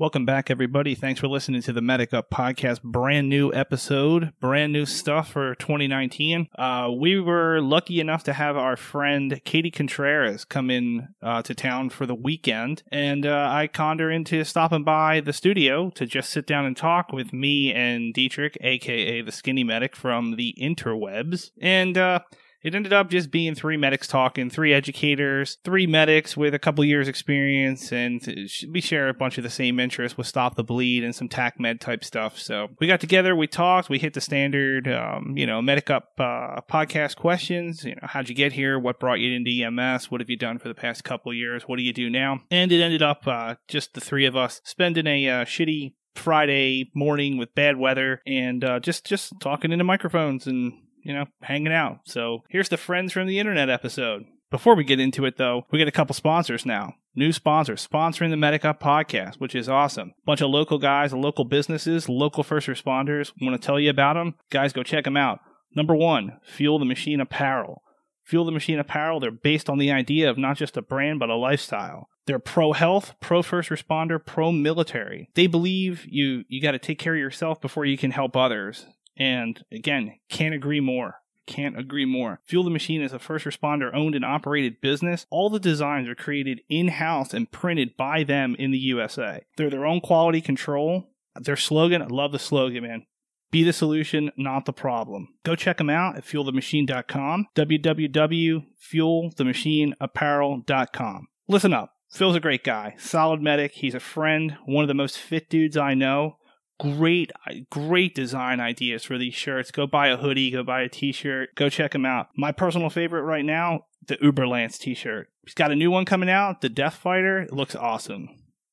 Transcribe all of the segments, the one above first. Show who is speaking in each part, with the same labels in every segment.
Speaker 1: Welcome back, everybody. Thanks for listening to the Medic Up podcast. Brand new episode, brand new stuff for 2019. Uh, we were lucky enough to have our friend Katie Contreras come in uh, to town for the weekend, and uh, I conned her into stopping by the studio to just sit down and talk with me and Dietrich, aka the Skinny Medic from the interwebs. And uh, it ended up just being three medics talking, three educators, three medics with a couple years experience, and we share a bunch of the same interests with Stop the Bleed and some TAC Med type stuff. So we got together, we talked, we hit the standard, um, you know, Medic Up uh, podcast questions. You know, how'd you get here? What brought you into EMS? What have you done for the past couple years? What do you do now? And it ended up uh, just the three of us spending a uh, shitty Friday morning with bad weather and uh, just just talking into microphones and you know, hanging out. So here's the Friends from the Internet episode. Before we get into it, though, we get a couple sponsors now. New sponsors sponsoring the Medic Up podcast, which is awesome. Bunch of local guys, local businesses, local first responders. Want to tell you about them? Guys, go check them out. Number one, Fuel the Machine Apparel. Fuel the Machine Apparel, they're based on the idea of not just a brand, but a lifestyle. They're pro health, pro first responder, pro military. They believe you you got to take care of yourself before you can help others. And again, can't agree more. Can't agree more. Fuel the Machine is a first responder owned and operated business. All the designs are created in house and printed by them in the USA. They're their own quality control. Their slogan, I love the slogan, man. Be the solution, not the problem. Go check them out at fuelthemachine.com, www.fuelthemachineapparel.com. Listen up. Phil's a great guy, solid medic. He's a friend, one of the most fit dudes I know great great design ideas for these shirts. Go buy a hoodie go buy a t-shirt go check them out. My personal favorite right now the uberlance t-shirt. He's got a new one coming out the death fighter. It looks awesome.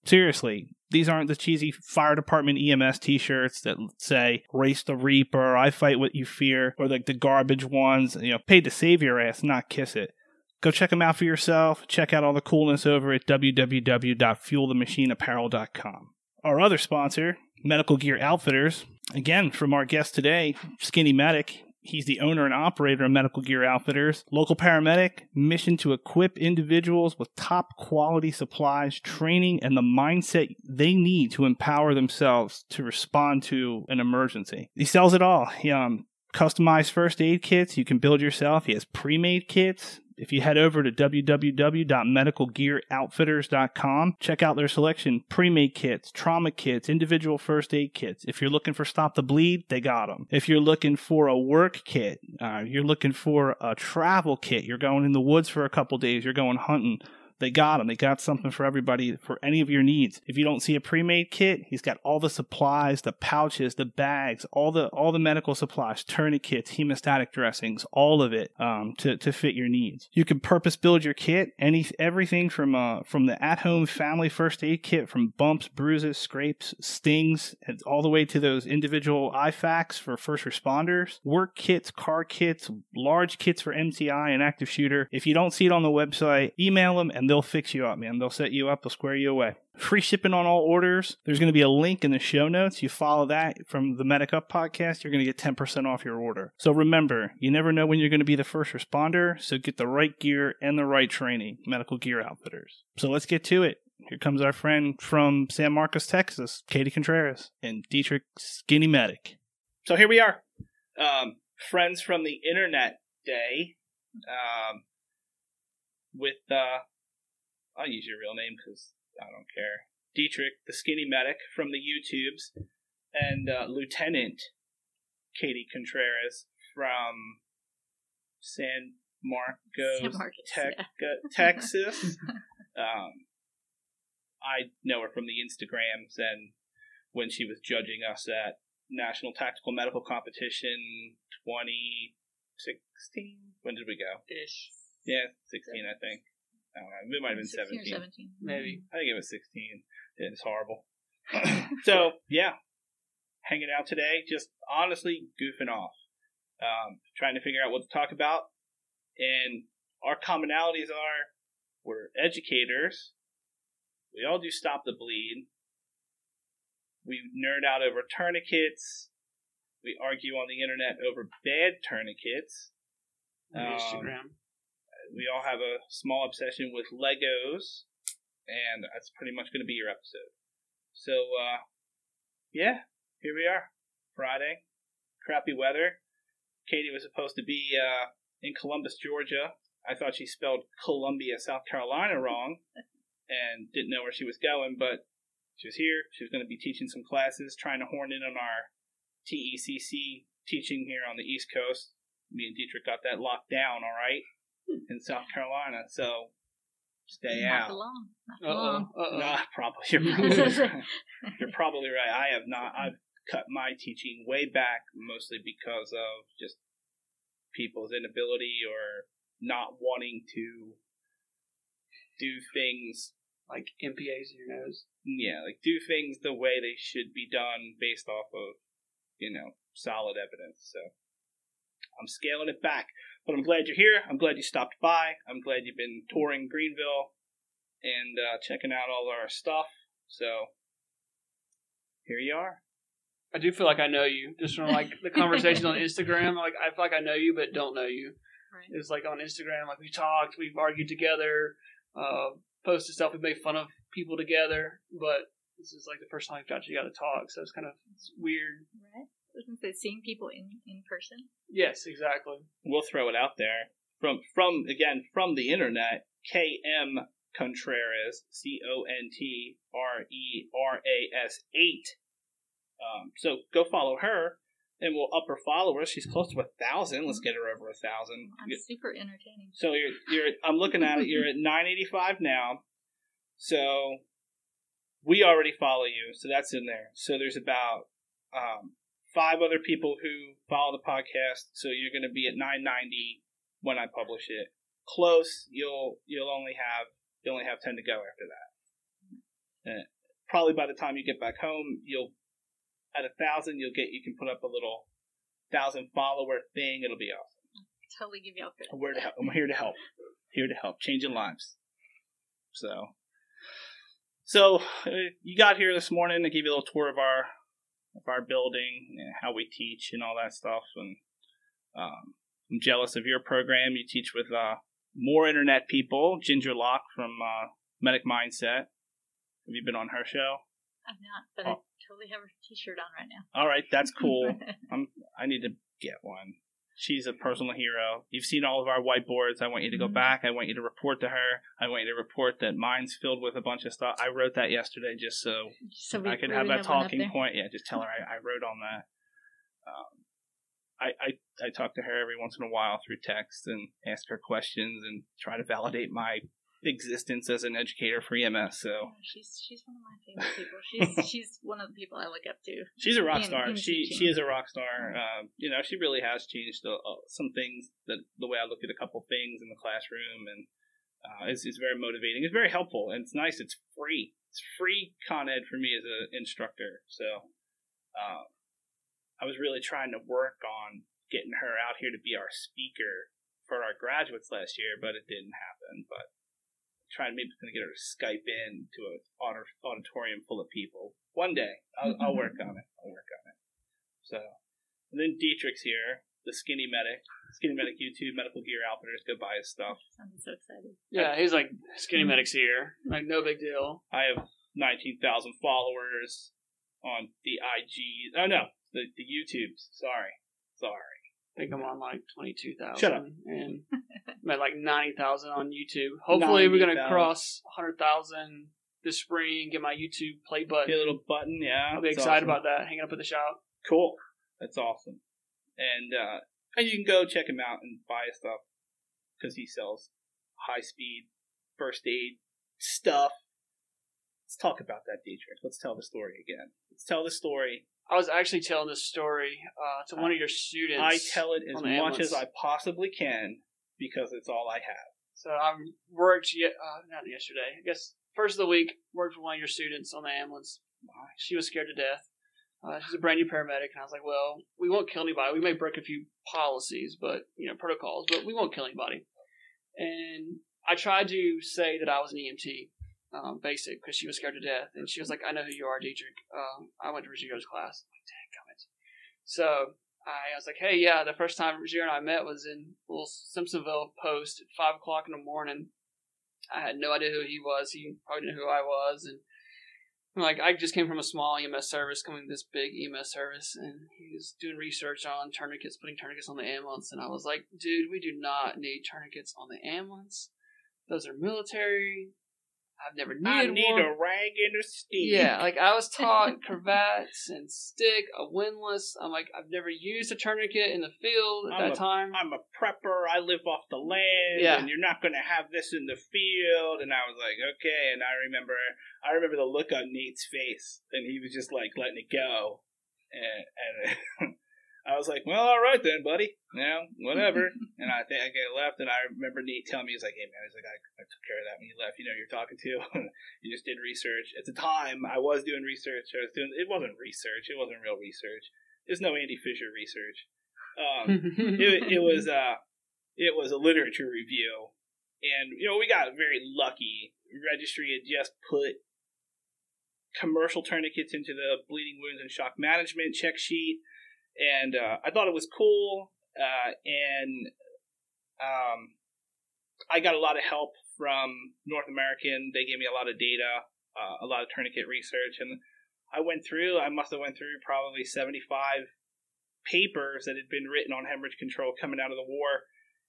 Speaker 1: Seriously these aren't the cheesy fire department ems t-shirts that say race the reaper i fight what you fear or like the garbage ones you know paid to save your ass not kiss it. Go check them out for yourself. Check out all the coolness over at www.fuelthemachineapparel.com. Our other sponsor, Medical Gear Outfitters. Again, from our guest today, Skinny Medic. He's the owner and operator of Medical Gear Outfitters, local paramedic, mission to equip individuals with top quality supplies, training, and the mindset they need to empower themselves to respond to an emergency. He sells it all. He um, customized first aid kits you can build yourself. He has pre-made kits, if you head over to www.medicalgearoutfitters.com, check out their selection pre-made kits, trauma kits, individual first aid kits. If you're looking for stop the bleed, they got them. If you're looking for a work kit, uh, you're looking for a travel kit, you're going in the woods for a couple days, you're going hunting, they got them. They got something for everybody for any of your needs. If you don't see a pre-made kit, he's got all the supplies, the pouches, the bags, all the all the medical supplies, tourniquets, hemostatic dressings, all of it um, to to fit your needs. You can purpose build your kit, any everything from uh from the at-home family first aid kit, from bumps, bruises, scrapes, stings, all the way to those individual IFAKs for first responders, work kits, car kits, large kits for MCI and active shooter. If you don't see it on the website, email them and they'll fix you up, man. They'll set you up, they'll square you away. Free shipping on all orders. There's going to be a link in the show notes. You follow that from the Medic Up podcast, you're going to get 10% off your order. So remember, you never know when you're going to be the first responder, so get the right gear and the right training. Medical Gear Outfitters. So let's get to it. Here comes our friend from San Marcos, Texas, Katie Contreras, and Dietrich Skinny Medic. So here we are. Um, friends from the internet day. Um, with uh, I'll use your real name because I don't care. Dietrich, the skinny medic from the YouTubes, and uh, Lieutenant Katie Contreras from San Marcos,
Speaker 2: San Marcos,
Speaker 1: Tec-
Speaker 2: yeah.
Speaker 1: uh, Texas. um, I know her from the Instagrams and when she was judging us at National Tactical Medical Competition 2016. When did we go?
Speaker 3: Ish.
Speaker 1: Yeah, 16, I think. I don't know. It might have been
Speaker 2: 16
Speaker 1: 17.
Speaker 2: or 17.
Speaker 3: Maybe.
Speaker 1: I think it was 16. It was horrible. so, yeah. Hanging out today, just honestly goofing off. Um, trying to figure out what to talk about. And our commonalities are we're educators. We all do stop the bleed. We nerd out over tourniquets. We argue on the internet over bad tourniquets.
Speaker 3: On
Speaker 1: Um,
Speaker 3: Instagram.
Speaker 1: We all have a small obsession with Legos and that's pretty much going to be your episode. So, uh, yeah, here we are, Friday, crappy weather. Katie was supposed to be uh, in Columbus, Georgia. I thought she spelled Columbia, South Carolina wrong, and didn't know where she was going, but she was here. She was going to be teaching some classes, trying to horn in on our TECC teaching here on the East Coast. Me and Dietrich got that locked down, all right, in South Carolina. So stay
Speaker 4: Not
Speaker 1: out.
Speaker 4: for long. Not for
Speaker 2: Uh-oh.
Speaker 4: long.
Speaker 2: Uh-oh.
Speaker 1: No, probably you're probably right. You're probably right. I have not. I've cut my teaching way back, mostly because of just people's inability or not wanting to do things.
Speaker 2: Like NPAs in your nose.
Speaker 1: Yeah, like do things the way they should be done based off of, you know, solid evidence. So I'm scaling it back. But I'm glad you're here. I'm glad you stopped by. I'm glad you've been touring Greenville and uh, checking out all our stuff. So here you are.
Speaker 2: I do feel like I know you just from like the conversations on Instagram. Like I feel like I know you, but don't know you.
Speaker 4: Right.
Speaker 2: was like on Instagram, like we talked, we've argued together, uh, posted stuff, we made fun of people together, but this is like the first time we've got you got to talk, so it's kind of it's weird.
Speaker 4: Right. I was gonna say seeing people in in person.
Speaker 2: Yes, exactly.
Speaker 1: We'll throw it out there from from again from the internet. KM Contreras, C O N T R E R A S eight. Um, so go follow her, and we'll up her followers. She's close to a thousand. Let's get her over a thousand.
Speaker 4: I'm super entertaining.
Speaker 1: So you're you're I'm looking at it. You're at 985 now. So we already follow you. So that's in there. So there's about um, five other people who follow the podcast. So you're going to be at 990 when I publish it. Close. You'll you'll only have you only have 10 to go after that. And probably by the time you get back home, you'll at a thousand you'll get you can put up a little thousand follower thing. It'll be awesome.
Speaker 4: Totally give you all credit.
Speaker 1: I'm here to help. I'm here to help. Here to help, changing lives. So, so uh, you got here this morning to give you a little tour of our of our building and how we teach and all that stuff. And um, I'm jealous of your program. You teach with uh, more internet people. Ginger Locke from uh, Medic Mindset. Have you been on her show?
Speaker 4: I'm not, but I
Speaker 1: Oh.
Speaker 4: totally have her T-shirt on right now.
Speaker 1: All right, that's cool. I'm. I need to get one. She's a personal hero. You've seen all of our whiteboards. I want you to go
Speaker 4: Mhm.
Speaker 1: back. I want you to report to her. I want you to report that mine's filled with a bunch of stuff. I wrote that yesterday just so
Speaker 4: so we
Speaker 1: I could have that talking point. Yeah, just tell her I, I wrote on that. Um, I, I I talk to her every once in a while through text and ask her questions and try to validate my existence as an educator for EMS. So
Speaker 4: Yeah, she's she's one of my favorite people. She's she's one of the people I look up to.
Speaker 1: She's a rock star.
Speaker 4: in
Speaker 1: she
Speaker 4: teaching.
Speaker 1: she is a rock star. Um, you know, she really has changed uh, uh, some things that the way I look at a couple things in the classroom, and uh, it's, it's very motivating. It's very helpful, and it's nice. It's free. It's free Con Ed for me as an instructor. So, uh, I was really trying to work on getting her out here to be our speaker for our graduates last year, but it didn't happen. But trying to maybe going to get her to Skype in to an auditor- auditorium full of people one day. I'll, I'll work on it. I'll work on it. So, and then Dietrich's here, the Skinny Medic, Skinny Medic YouTube, Medical Gear Outfitters. Go buy his stuff.
Speaker 4: I'm so excited.
Speaker 2: Yeah, he's like skinny medics here. Like no big deal.
Speaker 1: I have 19,000 followers on the IG. Oh no, the the YouTubes. Sorry, sorry.
Speaker 2: I think I'm on like twenty two thousand.
Speaker 1: Shut up.
Speaker 2: And I'm at like ninety thousand on YouTube. Hopefully we're gonna
Speaker 1: 90,000.
Speaker 2: cross hundred thousand this spring. Get my YouTube play button.
Speaker 1: Get a little button, yeah.
Speaker 2: I'll be
Speaker 1: that's
Speaker 2: excited
Speaker 1: awesome.
Speaker 2: about that. Hanging up at the shop.
Speaker 1: Cool. That's awesome. And uh, and you can go check him out and buy his stuff because he sells high speed first aid stuff. Let's talk about that, Dietrich. Let's tell the story again. Let's tell the story.
Speaker 2: I was actually telling this story uh, to one of your students.
Speaker 1: I tell it as much as I possibly can because it's all I have.
Speaker 2: So I worked uh, not yesterday. I guess first of the week worked with one of your students on the ambulance. She was scared to death. Uh, she's a brand new paramedic, and I was like, "Well, we won't kill anybody. We may break a few policies, but you know protocols, but we won't kill anybody." And I tried to say that I was an EMT, um, basic, because she was scared to death, and she was like, "I know who you are, Dietrich. Um, I went to Rogero's class." I'm like, dang, comment. So I was like, hey, yeah, the first time Roger and I met was in little Simpsonville Post at five o'clock in the morning, I had no idea who he was. He probably didn't know who I was, and I'm like I just came from a small EMS service, coming to this big EMS service, and he was doing research on tourniquets, putting tourniquets on the ambulance, and I was like, dude, we do not need tourniquets on the ambulance. Those are military. I've never needed
Speaker 1: I need
Speaker 2: one.
Speaker 1: a rag and a stick.
Speaker 2: Yeah, like I was taught cravats and stick, a windlass. I'm like, I've never used a tourniquet in the field at
Speaker 1: I'm
Speaker 2: that
Speaker 1: a-
Speaker 2: time.
Speaker 1: I'm a prepper. I live off the land,
Speaker 2: Yeah.
Speaker 1: and you're not going to have this in the field. And I was like, okay. And I remember, I remember the look on Nate's face, and he was just like letting it go. And, and I was like, well, all right then, buddy. You know, whatever. and I think I get left, and I remember Nate telling me, he's like, hey man, he's like, I, I took care of that when you left. You know, you're talking to. you just did research. At the time, I was doing research. I was doing. It wasn't research. It wasn't real research. There's no Andy Fisher research. Um, it, it was uh it was a literature review and you know we got very lucky registry had just put commercial tourniquets into the bleeding wounds and shock management check sheet and uh, i thought it was cool uh, and um, i got a lot of help from north american. They gave me a lot of data uh, a lot of tourniquet research and i went through i must have went through probably 75 papers that had been written on hemorrhage control coming out of the war,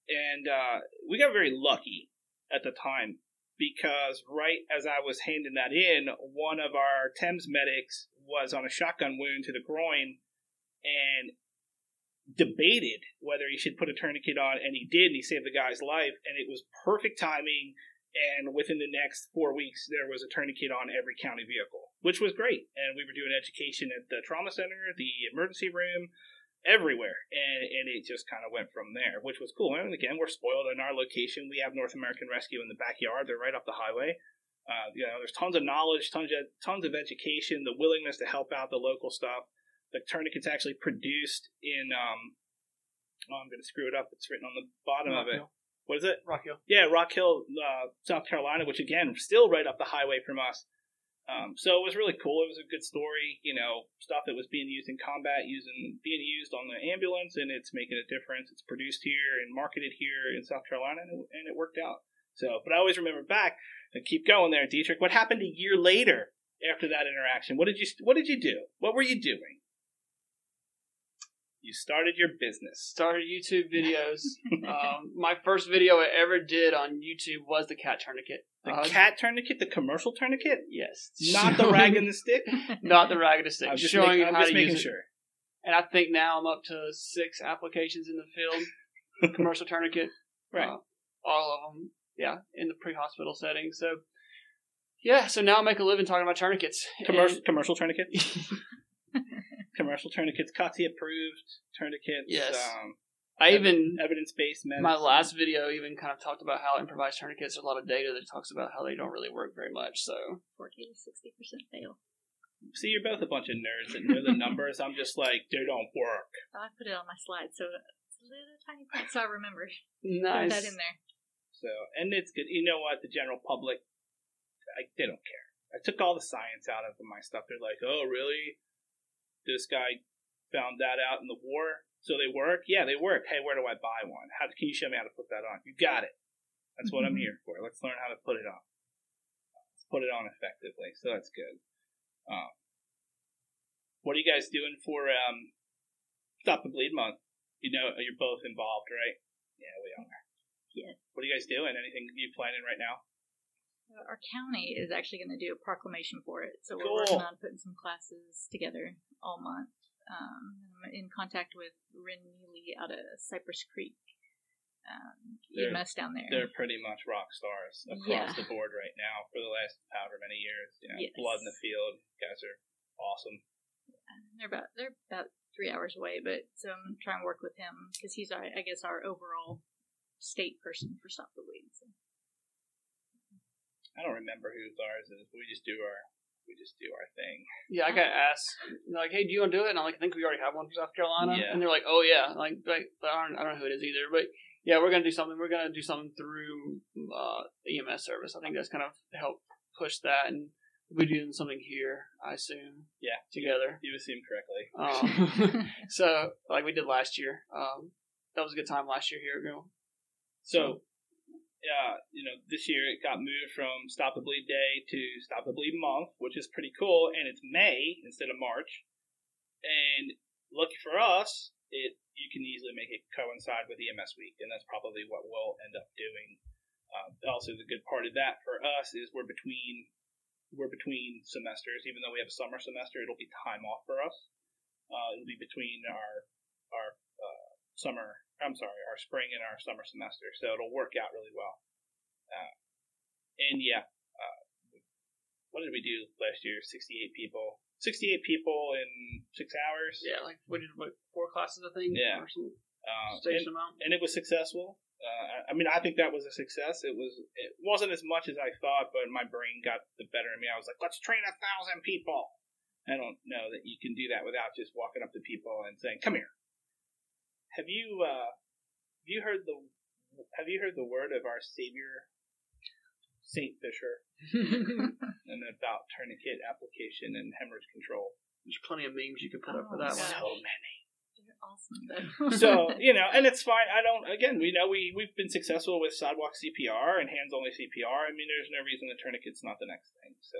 Speaker 1: and uh, we got very lucky at the time because right as I was handing that in, one of our TEMS medics was on a shotgun wound to the groin and debated whether he should put a tourniquet on, and he did, and he saved the guy's life, and it was perfect timing. And within the next four weeks, there was a tourniquet on every county vehicle, which was great. And we were doing education at the trauma center, the emergency room, everywhere, and, and it just kind of went from there, which was cool. And again, we're spoiled in our location. We have North American Rescue in the backyard; they're right off the highway. Uh, you know, there's tons of knowledge, tons of tons of education, the willingness to help out the local stuff. The tourniquet's actually produced in. Um, oh, I'm going to screw it up. It's written on the bottom of it.
Speaker 2: Hill.
Speaker 1: What is it?
Speaker 2: Rock Hill.
Speaker 1: Yeah, Rock Hill, uh, South Carolina, which again, still right up the highway from us. Um, so it was really cool. It was a good story, you know, stuff that was being used in combat, using being used on the ambulance, and it's making a difference. It's produced here and marketed here in South Carolina, and it, and it worked out. So, but I always remember back and keep going there, Dietrich. What happened a year later after that interaction? What did you What did you do? What were you doing? You started your business.
Speaker 2: Started YouTube videos. um, my first video I ever did on YouTube was the cat tourniquet.
Speaker 1: The
Speaker 2: Uh,
Speaker 1: cat tourniquet, the commercial tourniquet,
Speaker 2: Yes.
Speaker 1: not the rag and the stick.
Speaker 2: not the rag and the stick.
Speaker 1: I'm just,
Speaker 2: showing
Speaker 1: making, I'm
Speaker 2: how
Speaker 1: just
Speaker 2: to
Speaker 1: making
Speaker 2: use it.
Speaker 1: sure.
Speaker 2: And I think now I'm up to six applications in the field. Commercial tourniquet.
Speaker 1: Right.
Speaker 2: Uh, all of them, yeah, in the pre-hospital setting. So, yeah, so now I make a living talking about tourniquets.
Speaker 1: Commercial commercial tourniquet. Commercial tourniquets, COTSI approved tourniquets.
Speaker 2: Yes.
Speaker 1: Um,
Speaker 2: I even
Speaker 1: evidence based medicine.
Speaker 2: my last video even kind of talked about how improvised tourniquets. There's a lot of data that talks about how they don't really work very much. So
Speaker 4: 40 to 60% fail.
Speaker 1: See, you're both a bunch of nerds that know the numbers. I'm just like, they don't work.
Speaker 4: I put it on my slide, so it's a little tiny point, so I remember. Put
Speaker 2: nice.
Speaker 4: that in there.
Speaker 1: So, and it's good. You know what? The general public, I, they don't care. I took all the science out of my stuff. They're like, oh, really? This guy found that out in the war, so they work? Yeah, they work. Hey, where do I buy one? How can you show me how to put that on? You got it. That's what I'm here for. Let's learn how to put it on. Let's put it on effectively. So that's good. Um, what are you guys doing for um, Stop the Bleed Month? You know, you're both involved, right? Yeah, we are.
Speaker 4: Yeah.
Speaker 1: What are you guys doing? Anything you planning right now?
Speaker 4: Uh, Our county is actually going to do a proclamation for it, so we're
Speaker 1: Cool.
Speaker 4: working on putting some classes together all month. Um, I'm in contact with Rin Neely out of Cypress Creek, um, EMS down there.
Speaker 1: They're pretty much rock stars across
Speaker 4: Yeah.
Speaker 1: the board right now for the last however many years. You know,
Speaker 4: Yes.
Speaker 1: blood in the field. You guys are awesome.
Speaker 4: They're about they're about three hours away, but so I'm trying to work with him because he's our, I guess our overall state person for Stop the Bleed. So.
Speaker 1: I don't remember who ours is, but we just do our we just do our thing.
Speaker 2: Yeah, I got asked like, "Hey, do you want to do it?" And I'm like, "I think we already have one for South Carolina."
Speaker 1: Yeah.
Speaker 2: And they're like, "Oh yeah," like, like I don't, I don't know who it is either, but yeah, we're gonna do something. We're gonna do something through uh, EMS service. I think that's kind of helped push that, and we'll be doing something here. I assume.
Speaker 1: Yeah.
Speaker 2: Together.
Speaker 1: You assumed correctly.
Speaker 2: Um, so like we did last year. Um, that was a good time last year here. Ago.
Speaker 1: So uh, you know, this year it got moved from Stop the Bleed Day to Stop the Bleed Month, which is pretty cool, and it's May instead of March. And lucky for us, it you can easily make it coincide with EMS week, and that's probably what we'll end up doing. Um, also, the good part of that for us is we're between we're between semesters. Even though we have a summer semester, it'll be time off for us. Uh, it'll be between our our uh, summer. I'm sorry, our spring and our summer semester, so it'll work out really well. Uh, and yeah, uh, what did we do last year? 68 people. 68 people in six hours.
Speaker 2: Yeah, like what did what four classes I think.
Speaker 1: Yeah. Um, and,
Speaker 2: station amount.
Speaker 1: and it was successful. Uh, I- I mean, I think that was a success. It was. It wasn't as much as I thought, but my brain got the better of me. I was like, "Let's train a thousand people." I don't know that you can do that without just walking up to people and saying, "Come here." Have you uh, have you heard the Have you heard the word of our Savior, Saint Fisher, and about tourniquet application and hemorrhage control?
Speaker 2: There's plenty of memes you could put up for
Speaker 4: Oh,
Speaker 2: that
Speaker 4: yeah.
Speaker 2: one.
Speaker 1: So many.
Speaker 4: They're awesome
Speaker 1: so you know, and it's fine. I don't. Again, we know we we've been successful with sidewalk CPR and hands only CPR. I mean, there's no reason the tourniquet's not the next thing. So,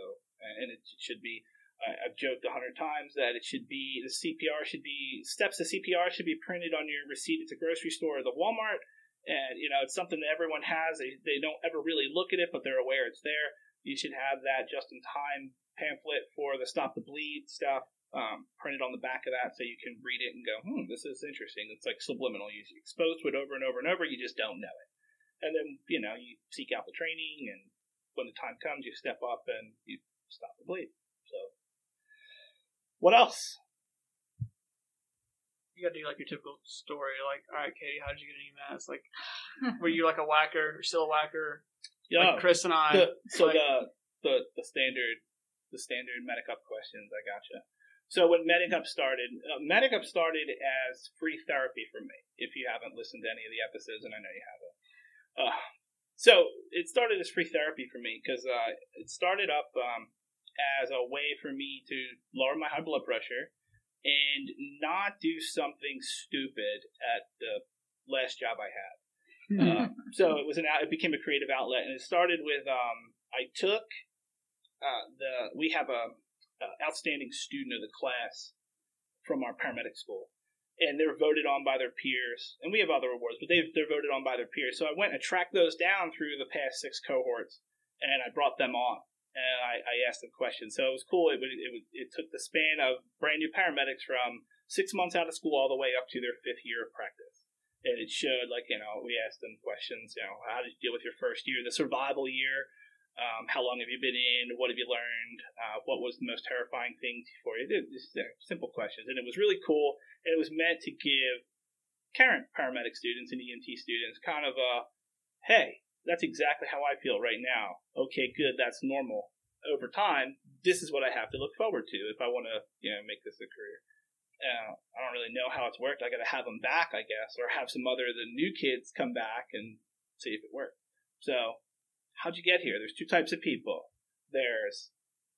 Speaker 1: and it should be. I- I've joked a hundred times that it should be the CPR should be steps to CPR should be printed on your receipt at the grocery store or the Walmart, and you know it's something that everyone has. They they don't ever really look at it, but they're aware it's there. You should have that just in time pamphlet for the stop the bleed stuff um, printed on the back of that so you can read it and go, hmm, this is interesting. It's like subliminal. You expose to it over and over and over, you just don't know it. And then, you know, you seek out the training, and when the time comes, you step up and you stop the bleed. So, what else?
Speaker 2: You gotta do like your typical story, like, all right, Katie, how did you get an EMS? Like, were you like a whacker, or still a whacker?
Speaker 1: Yeah,
Speaker 2: Like Chris and I.
Speaker 1: the, so
Speaker 2: like-
Speaker 1: the, the the standard the standard Medic Up questions. I gotcha. So when Medic Up started, uh, Medic Up started as free therapy for me. If you haven't listened to any of the episodes, and I know you haven't, uh, so it started as free therapy for me because uh, it started up um, as a way for me to lower my high blood pressure and not do something stupid at the last job I had. Uh, so it was an out, it became a creative outlet, and it started with um, I took uh, the we have a, a outstanding student of the class from our paramedic school, and they're voted on by their peers, and we have other awards, but they they're voted on by their peers. So I went and tracked those down through the past six cohorts, and I brought them on. And I, I asked them questions, so it was cool. It, it, it took the span of brand new paramedics from six months out of school all the way up to their fifth year of practice. And it showed like you know we asked them questions you know how did you deal with your first year the survival year? Um, how long have you been in? What have you learned? Uh, what was the most terrifying thing for you? Just simple questions. And it was really cool. And it was meant to give current paramedic students and emt students kind of a hey that's exactly how i feel right now okay good that's normal over time this is what i have to look forward to if i want to you know make this a career uh, I don't really know how it's worked. I got to have them back, I guess, or have some other the new kids come back and see if it worked. So, how'd you get here? There's two types of people. There's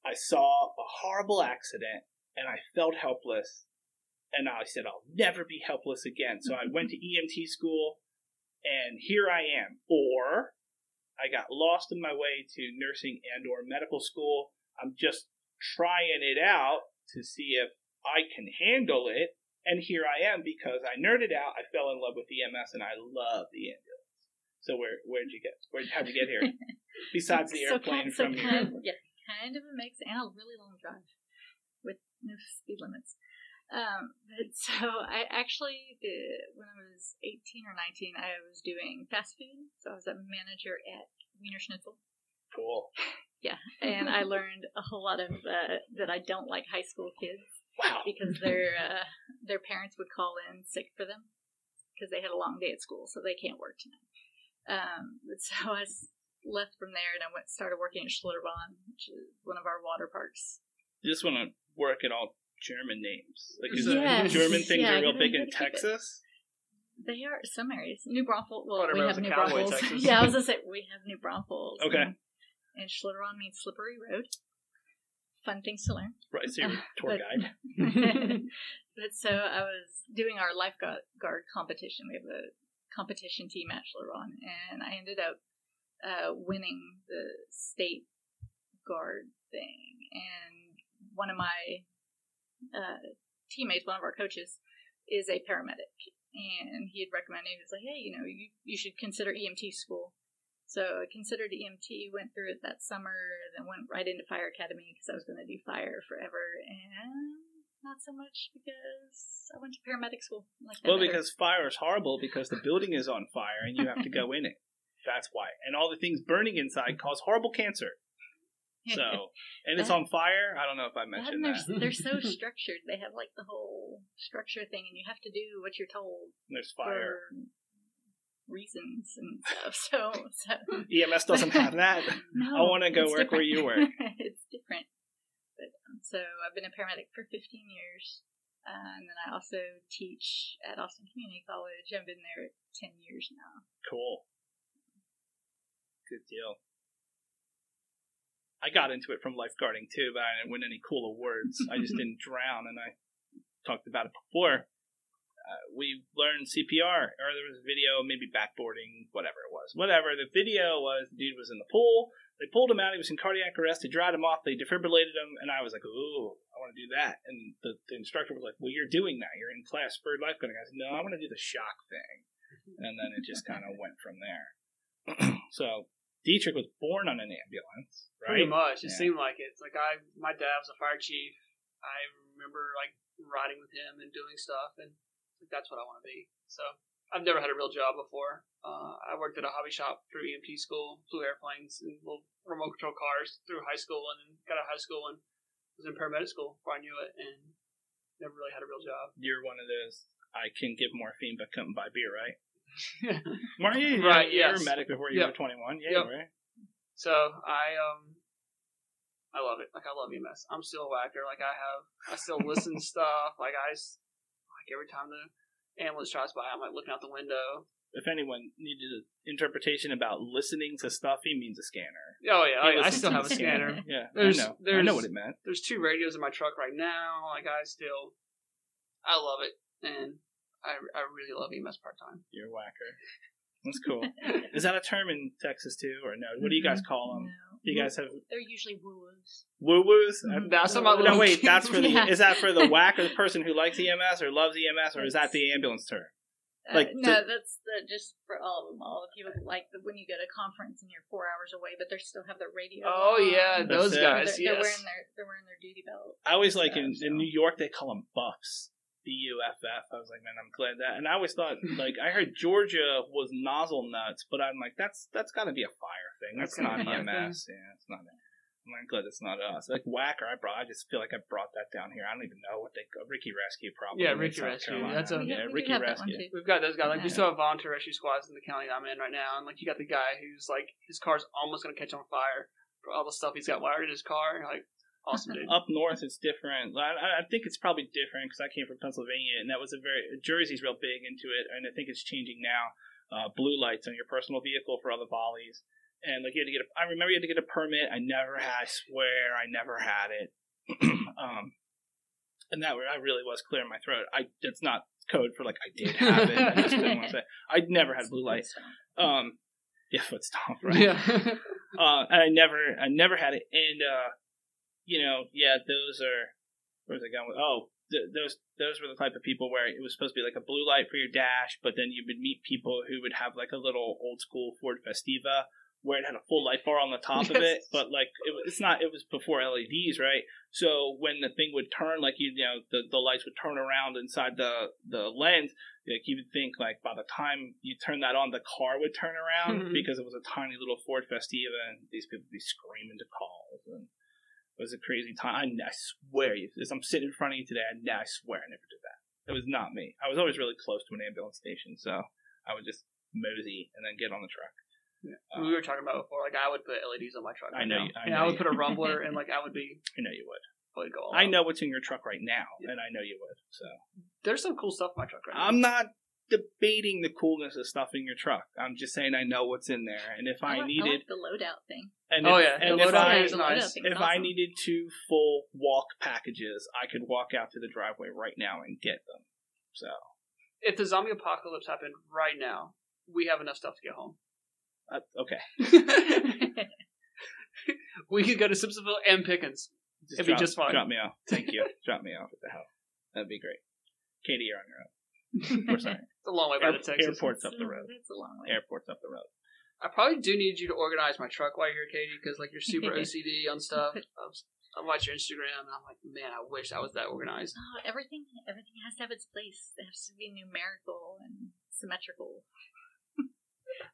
Speaker 1: I saw a horrible accident and I felt helpless, and I said I'll never be helpless again. So I went to EMT school, and here I am. Or I got lost in my way to nursing and or medical school. I'm just trying it out to see if I can handle it. And here I am because I nerded out. I fell in love with EMS and I love the ambulance. So where where did you get? Where how'd you get here? Besides the
Speaker 4: So
Speaker 1: airplane
Speaker 4: kind- so
Speaker 1: from
Speaker 4: kind,
Speaker 1: here.
Speaker 4: yeah, kind of a mix and a really long drive with no speed limits. Um, but so I actually did when I was 18 or 19. I was doing fast food, so I was a manager at Wienerschnitzel,
Speaker 1: Cool. Yeah.
Speaker 4: And I learned a whole lot of uh, that I don't like high school kids
Speaker 1: Wow.
Speaker 4: because their uh, their parents would call in sick for them because they had a long day at school, so they can't work tonight. Um, but so I left from there and I went started working at Schlitterbahn, which is one of our water parks.
Speaker 1: You just want to work at all German names. Like is
Speaker 2: Yes.
Speaker 1: German things
Speaker 4: Yeah,
Speaker 1: are real big in. Texas.
Speaker 4: They are some areas. New Braunfels. Well, we have New
Speaker 2: cowboy,
Speaker 4: Braunfels.
Speaker 2: Texas.
Speaker 4: yeah, I was gonna say we have New Braunfels.
Speaker 1: Okay.
Speaker 4: And, and Schlitterbahn means slippery road. Fun things to learn.
Speaker 1: Right, so you're a
Speaker 4: Uh,
Speaker 1: tour
Speaker 4: but-
Speaker 1: guide.
Speaker 4: but so I was doing our lifeguard competition. We have a competition team at Schlitterbahn, and I ended up uh, winning the state guard thing, and one of my uh, teammates, one of our coaches, is a paramedic, and he had recommended. He was like, "Hey, you know, you you should consider EMT school." So I considered EMT, went through it that summer, then went right into fire academy because I was going to do fire forever, and not so much because I went to paramedic school. Like
Speaker 1: Well,
Speaker 4: better.
Speaker 1: because fire is horrible because the building is on fire and you have to go in it. That's why. And all the things burning inside cause horrible cancer. So, and it's on fire. I don't know if I mentioned
Speaker 4: they're,
Speaker 1: that.
Speaker 4: they're so structured. They have like the whole structure thing, and you have to do what you're told
Speaker 1: There's fire.
Speaker 4: for reasons and stuff. So, so
Speaker 1: EMS doesn't have that.
Speaker 4: no,
Speaker 1: I wanna go
Speaker 4: it's
Speaker 1: work where you work.
Speaker 4: it's different. But um, so I've been a paramedic for 15 years, uh, and then I also teach at Austin Community College. I've been there 10 years now.
Speaker 1: Cool. Good deal. I got into it from lifeguarding too, but I didn't win any cool awards. I just didn't drown, and I talked about it before. Uh, we learned CPR, or there was a video, maybe backboarding, whatever it was. Whatever. The video was the dude was in the pool. They pulled him out. He was in cardiac arrest. They dried him off. They defibrillated him, and I was like, "Ooh, I want to do that." And the, the instructor was like, "Well, you're doing that. You're in class for lifeguarding." I said, "No, I want to do the shock thing." And then it just kind of went from there. so Dietrich was born on an ambulance, right?
Speaker 2: Pretty much. It
Speaker 1: Yeah.
Speaker 2: seemed like it. It's like I, my dad was a fire chief. I remember like riding with him and doing stuff, and like, that's what I want to be. So I've never had a real job before. Uh, I worked at a hobby shop through EMT school, flew airplanes and little remote control cars through high school, and then got out of high school and was in paramedic school before I knew it, and never really had a real job.
Speaker 1: You're one of those. I can give morphine, but couldn't buy beer, right? Weren't you?
Speaker 2: Right,
Speaker 1: You were
Speaker 2: yes.
Speaker 1: a medic before you
Speaker 2: Yep.
Speaker 1: were 21. Yeah,
Speaker 2: Yep.
Speaker 1: right.
Speaker 2: So I um I love it. Like I love EMS. I'm still a whacker. Like I have I still listen to stuff. Like I like every time the ambulance drives by, I'm like looking out the window.
Speaker 1: If anyone needed an interpretation about listening to stuff, he means a scanner.
Speaker 2: Oh yeah, I, I still have a
Speaker 1: the
Speaker 2: scanner.
Speaker 1: Yeah,
Speaker 2: There's-
Speaker 1: I know. I know what it meant.
Speaker 2: There's two radios in my truck right now. Like I still I love it and I I really love EMS part time.
Speaker 1: You're a whacker. That's cool. Is that a term in Texas too, or no? What do you guys call them?
Speaker 4: No.
Speaker 1: Do you guys have
Speaker 4: They're usually woo-woos.
Speaker 1: woo woos?
Speaker 4: Mhm.
Speaker 2: That's what my
Speaker 1: No, wait. That's for the.
Speaker 4: Yeah.
Speaker 1: Is that for the whack or the person who likes EMS or loves EMS, or is that the ambulance term?
Speaker 4: Uh,
Speaker 1: Like,
Speaker 4: no,
Speaker 1: the-
Speaker 4: that's the, just for all of them. All the people like the, when you go to a conference and you're four hours away, but they still have their radio.
Speaker 2: Oh
Speaker 4: on.
Speaker 2: yeah, those
Speaker 1: it.
Speaker 4: They're,
Speaker 2: guys.
Speaker 4: they're
Speaker 2: yes.
Speaker 4: wearing their they're wearing their duty belt.
Speaker 1: I always like in,
Speaker 4: Yeah,
Speaker 1: in New York they call them buffs. B U F F. I was like, man, I'm glad that. And I always thought like I heard Georgia was nozzle nuts, but I'm like, that's that's got to be a fire thing. That's,
Speaker 2: That's
Speaker 1: not
Speaker 2: gotta be a fire
Speaker 1: EMS. Yeah, it's not. I'm glad it's not us. Like whacker, I brought. I just feel like I brought that down here. I don't even know what they. Call Ricky Rescue probably.
Speaker 2: Yeah, Ricky Rescue.
Speaker 1: Carolina.
Speaker 2: That's a-
Speaker 1: yeah,
Speaker 4: we, we
Speaker 1: Ricky
Speaker 4: do have
Speaker 1: Rescue.
Speaker 2: We've got those guys. Like we
Speaker 4: Yeah.
Speaker 2: still have volunteer rescue squads in the county I'm in right now, and like you got the guy who's like his car's almost gonna catch on fire for all the stuff he's got wired in his car. and, Like awesome dude.
Speaker 1: Up north, it's different. I, I- think it's probably different because I came from Pennsylvania, and that was a very Jersey's real big into it, and I think it's changing now. Uh, blue lights on your personal vehicle for all the volleys, and like you had to get. A, I remember you had to get a permit. I never had. I swear, I never had it. um, and that I really was clearing my throat. I it's not code for like I did have it. I just didn't want to say. I never had blue lights. Um, yeah, foot stomp, right?
Speaker 2: Yeah.
Speaker 1: uh, and I never, I never had it. And uh, you know, yeah, those are. Where's it going? With? Oh, th- those those were the type of people where it was supposed to be like a blue light for your dash, but then you would meet people who would have like a little old school Ford Festiva where it had a full light bar on the top of it, but like it, it's not. It was before LEDs, right? So when the thing would turn, like you, you know, the, the lights would turn around inside the the lens. Like you would think, like by the time you turn that on, the car would turn around
Speaker 2: Mhm.
Speaker 1: because it was a tiny little Ford Festiva, and these people would be screaming to calls, and was a crazy time. I, I swear, you- as I'm sitting in front of you today, I, I swear I never did that. It was not me. I was always really close to an ambulance station, so I would just mosey and then get on the truck. Uh,
Speaker 2: we were talking about before. Like I would put LEDs on my truck.
Speaker 1: I know you- I
Speaker 2: and
Speaker 1: know
Speaker 2: I would
Speaker 1: you-
Speaker 2: put a rumbler, and like I would be
Speaker 1: I know you would. I know what's in your truck right now, and I know you would. So
Speaker 2: There's some cool stuff in my truck right now.
Speaker 1: I'm not debating the coolness of stuff in your truck. I'm just saying I know what's in there, and if I,
Speaker 4: like-
Speaker 1: needed,
Speaker 4: like the loadout thing.
Speaker 1: and
Speaker 2: Oh,
Speaker 1: if,
Speaker 2: yeah,
Speaker 1: and
Speaker 2: the
Speaker 1: if
Speaker 2: loadout
Speaker 1: I
Speaker 2: is
Speaker 4: loadout
Speaker 2: nice.
Speaker 4: thing is
Speaker 1: if I needed two full walk packages, I could walk out to the driveway right now and get them. So
Speaker 2: if the zombie apocalypse happened right now, we have enough stuff to get home.
Speaker 1: Uh, okay.
Speaker 2: we could go to Simpsonville and Pickens. It'd be just fine.
Speaker 1: Drop me off. Thank you. drop me off at the house. That'd be great. Katie, you're on your own. We're sorry.
Speaker 2: It's a long way by
Speaker 1: Air-
Speaker 2: to Texas.
Speaker 1: airport's up the road.
Speaker 4: It's a long way.
Speaker 1: Airport's up the road.
Speaker 2: I probably do need you to organize my truck while you're here, Katie, because like you're super OCD on stuff. I'm, I watch your Instagram and I'm like, man, I wish I was that organized.
Speaker 4: Oh, everything, everything has to have its place. It has to be numerical and symmetrical.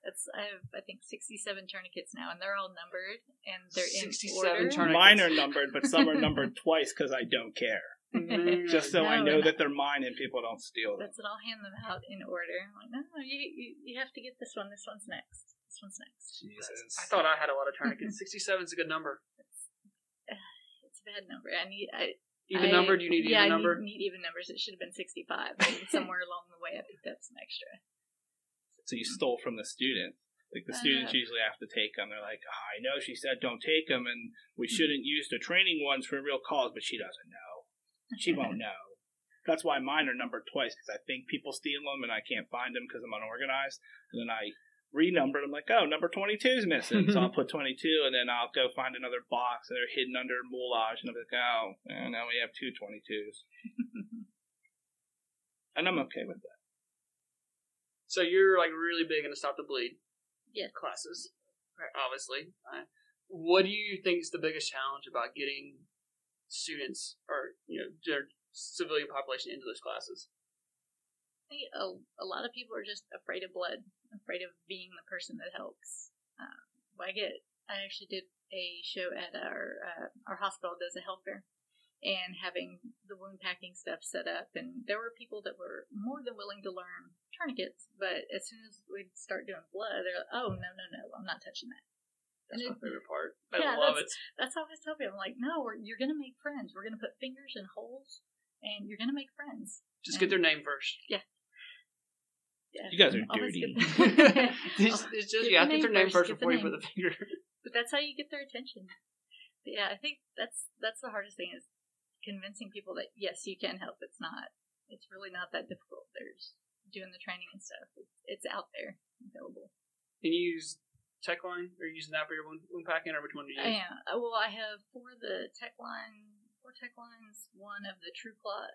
Speaker 4: That's I have I think sixty seven tourniquets now, and they're all numbered and they're in
Speaker 2: 67
Speaker 4: order.
Speaker 2: tourniquets.
Speaker 1: Mine are numbered, but some are numbered twice because I don't care.
Speaker 2: Man.
Speaker 1: Just so I know that they're mine and people don't steal them.
Speaker 4: That's it. I'll hand them out in order. I'm like, no, no, you, you you have to get this one. This one's next. This one's next.
Speaker 1: Jesus.
Speaker 2: I thought I had a lot of tourniquets. 67 is a good number.
Speaker 4: It's a bad number. I need I
Speaker 2: Even
Speaker 4: I-
Speaker 2: number? Do you need
Speaker 4: yeah,
Speaker 2: even
Speaker 4: I
Speaker 2: number?
Speaker 4: Need, need even numbers. It should have been sixty five. somewhere along the way, I picked up some extra.
Speaker 1: So you stole from the students. Like the students
Speaker 4: Uh,
Speaker 1: usually have to take them. They're like, oh, I know she said don't take them, and we shouldn't use the training ones for real calls, but she doesn't know. She won't know. That's why mine are numbered twice because I think people steal them and I can't find them because I'm unorganized. And then I renumbered. I'm like, oh, number 22 is missing, so I'll put 22, and then I'll go find another box and they're hidden under moulage, and I'm like, oh, and now we have two 22s, and I'm okay with that.
Speaker 2: So you're like really big into stop the bleed
Speaker 4: Yes.
Speaker 2: classes, right, obviously. Uh, what do you think is the biggest challenge about getting students or you know their civilian population into those classes?
Speaker 4: I think a, a lot of people are just afraid of blood, afraid of being the person that helps. Um, I get. I actually did a show at our uh, our hospital does a health fair, and having the wound packing stuff set up, and there were people that were more than willing to learn tourniquets, but as soon as we'd start doing blood, they're like, "Oh no, no, no, I'm not touching that."
Speaker 2: That's
Speaker 4: And
Speaker 2: my
Speaker 4: it-
Speaker 2: favorite part. I
Speaker 4: Yeah,
Speaker 2: love it.
Speaker 4: That's how I always tell people. I'm like, no, we're, you're gonna make friends. We're gonna put fingers in holes, and you're gonna make friends.
Speaker 2: Just get their name first.
Speaker 4: Yeah,
Speaker 1: You guys are
Speaker 4: always
Speaker 1: dirty.
Speaker 2: it's, it's just
Speaker 4: Get
Speaker 2: you have to
Speaker 4: the
Speaker 2: get their
Speaker 4: name
Speaker 2: name first
Speaker 4: first, get the
Speaker 2: before you put the finger.
Speaker 4: but that's how you get their attention. But yeah, I think that's that's the hardest thing is convincing people that yes, you can help. It's not. It's really not that difficult. There's doing the training and stuff. It's, it's out there, available.
Speaker 2: Can you use Techline? Are you using that for your wound, wound packing, or which one do you use?
Speaker 4: I am. Uh, Well, I have four of the tech line, four tech lines, one of the TrueClot,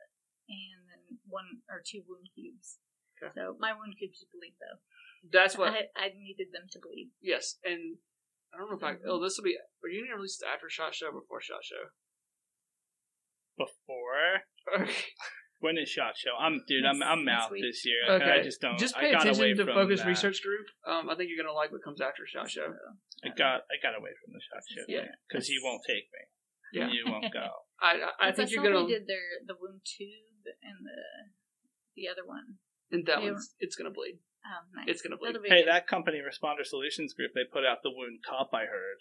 Speaker 4: and then one or two wound cubes.
Speaker 2: Okay.
Speaker 4: So my wound cubes bleed though.
Speaker 2: That's what.
Speaker 4: I, I needed them to bleed.
Speaker 2: Yes, and I don't know if I. Oh, this will be. Are you gonna release this after Shot Show or before Shot Show?
Speaker 1: Before when is Shot Show? I'm dude. I'm I'm out
Speaker 4: week.
Speaker 1: this year.
Speaker 2: Okay.
Speaker 1: I just don't.
Speaker 2: Just
Speaker 1: I
Speaker 2: pay
Speaker 1: got away
Speaker 2: attention to
Speaker 1: from
Speaker 2: Focus
Speaker 1: that.
Speaker 2: Research Group. Um, I think you're gonna like what comes after Shot Show.
Speaker 1: I got I got away from the Shot Show.
Speaker 2: Yeah.
Speaker 1: because you won't take me.
Speaker 2: Yeah.
Speaker 1: you won't go.
Speaker 2: I I, I think
Speaker 4: That's
Speaker 2: you're gonna.
Speaker 4: They did their the wound tube and the the other one.
Speaker 2: And that
Speaker 4: Yeah.
Speaker 2: one's it's gonna bleed.
Speaker 4: Um, nice.
Speaker 2: It's gonna bleed.
Speaker 4: That'll
Speaker 1: Hey,
Speaker 4: good.
Speaker 1: that company, Responder Solutions Group, they put out the wound cup. I heard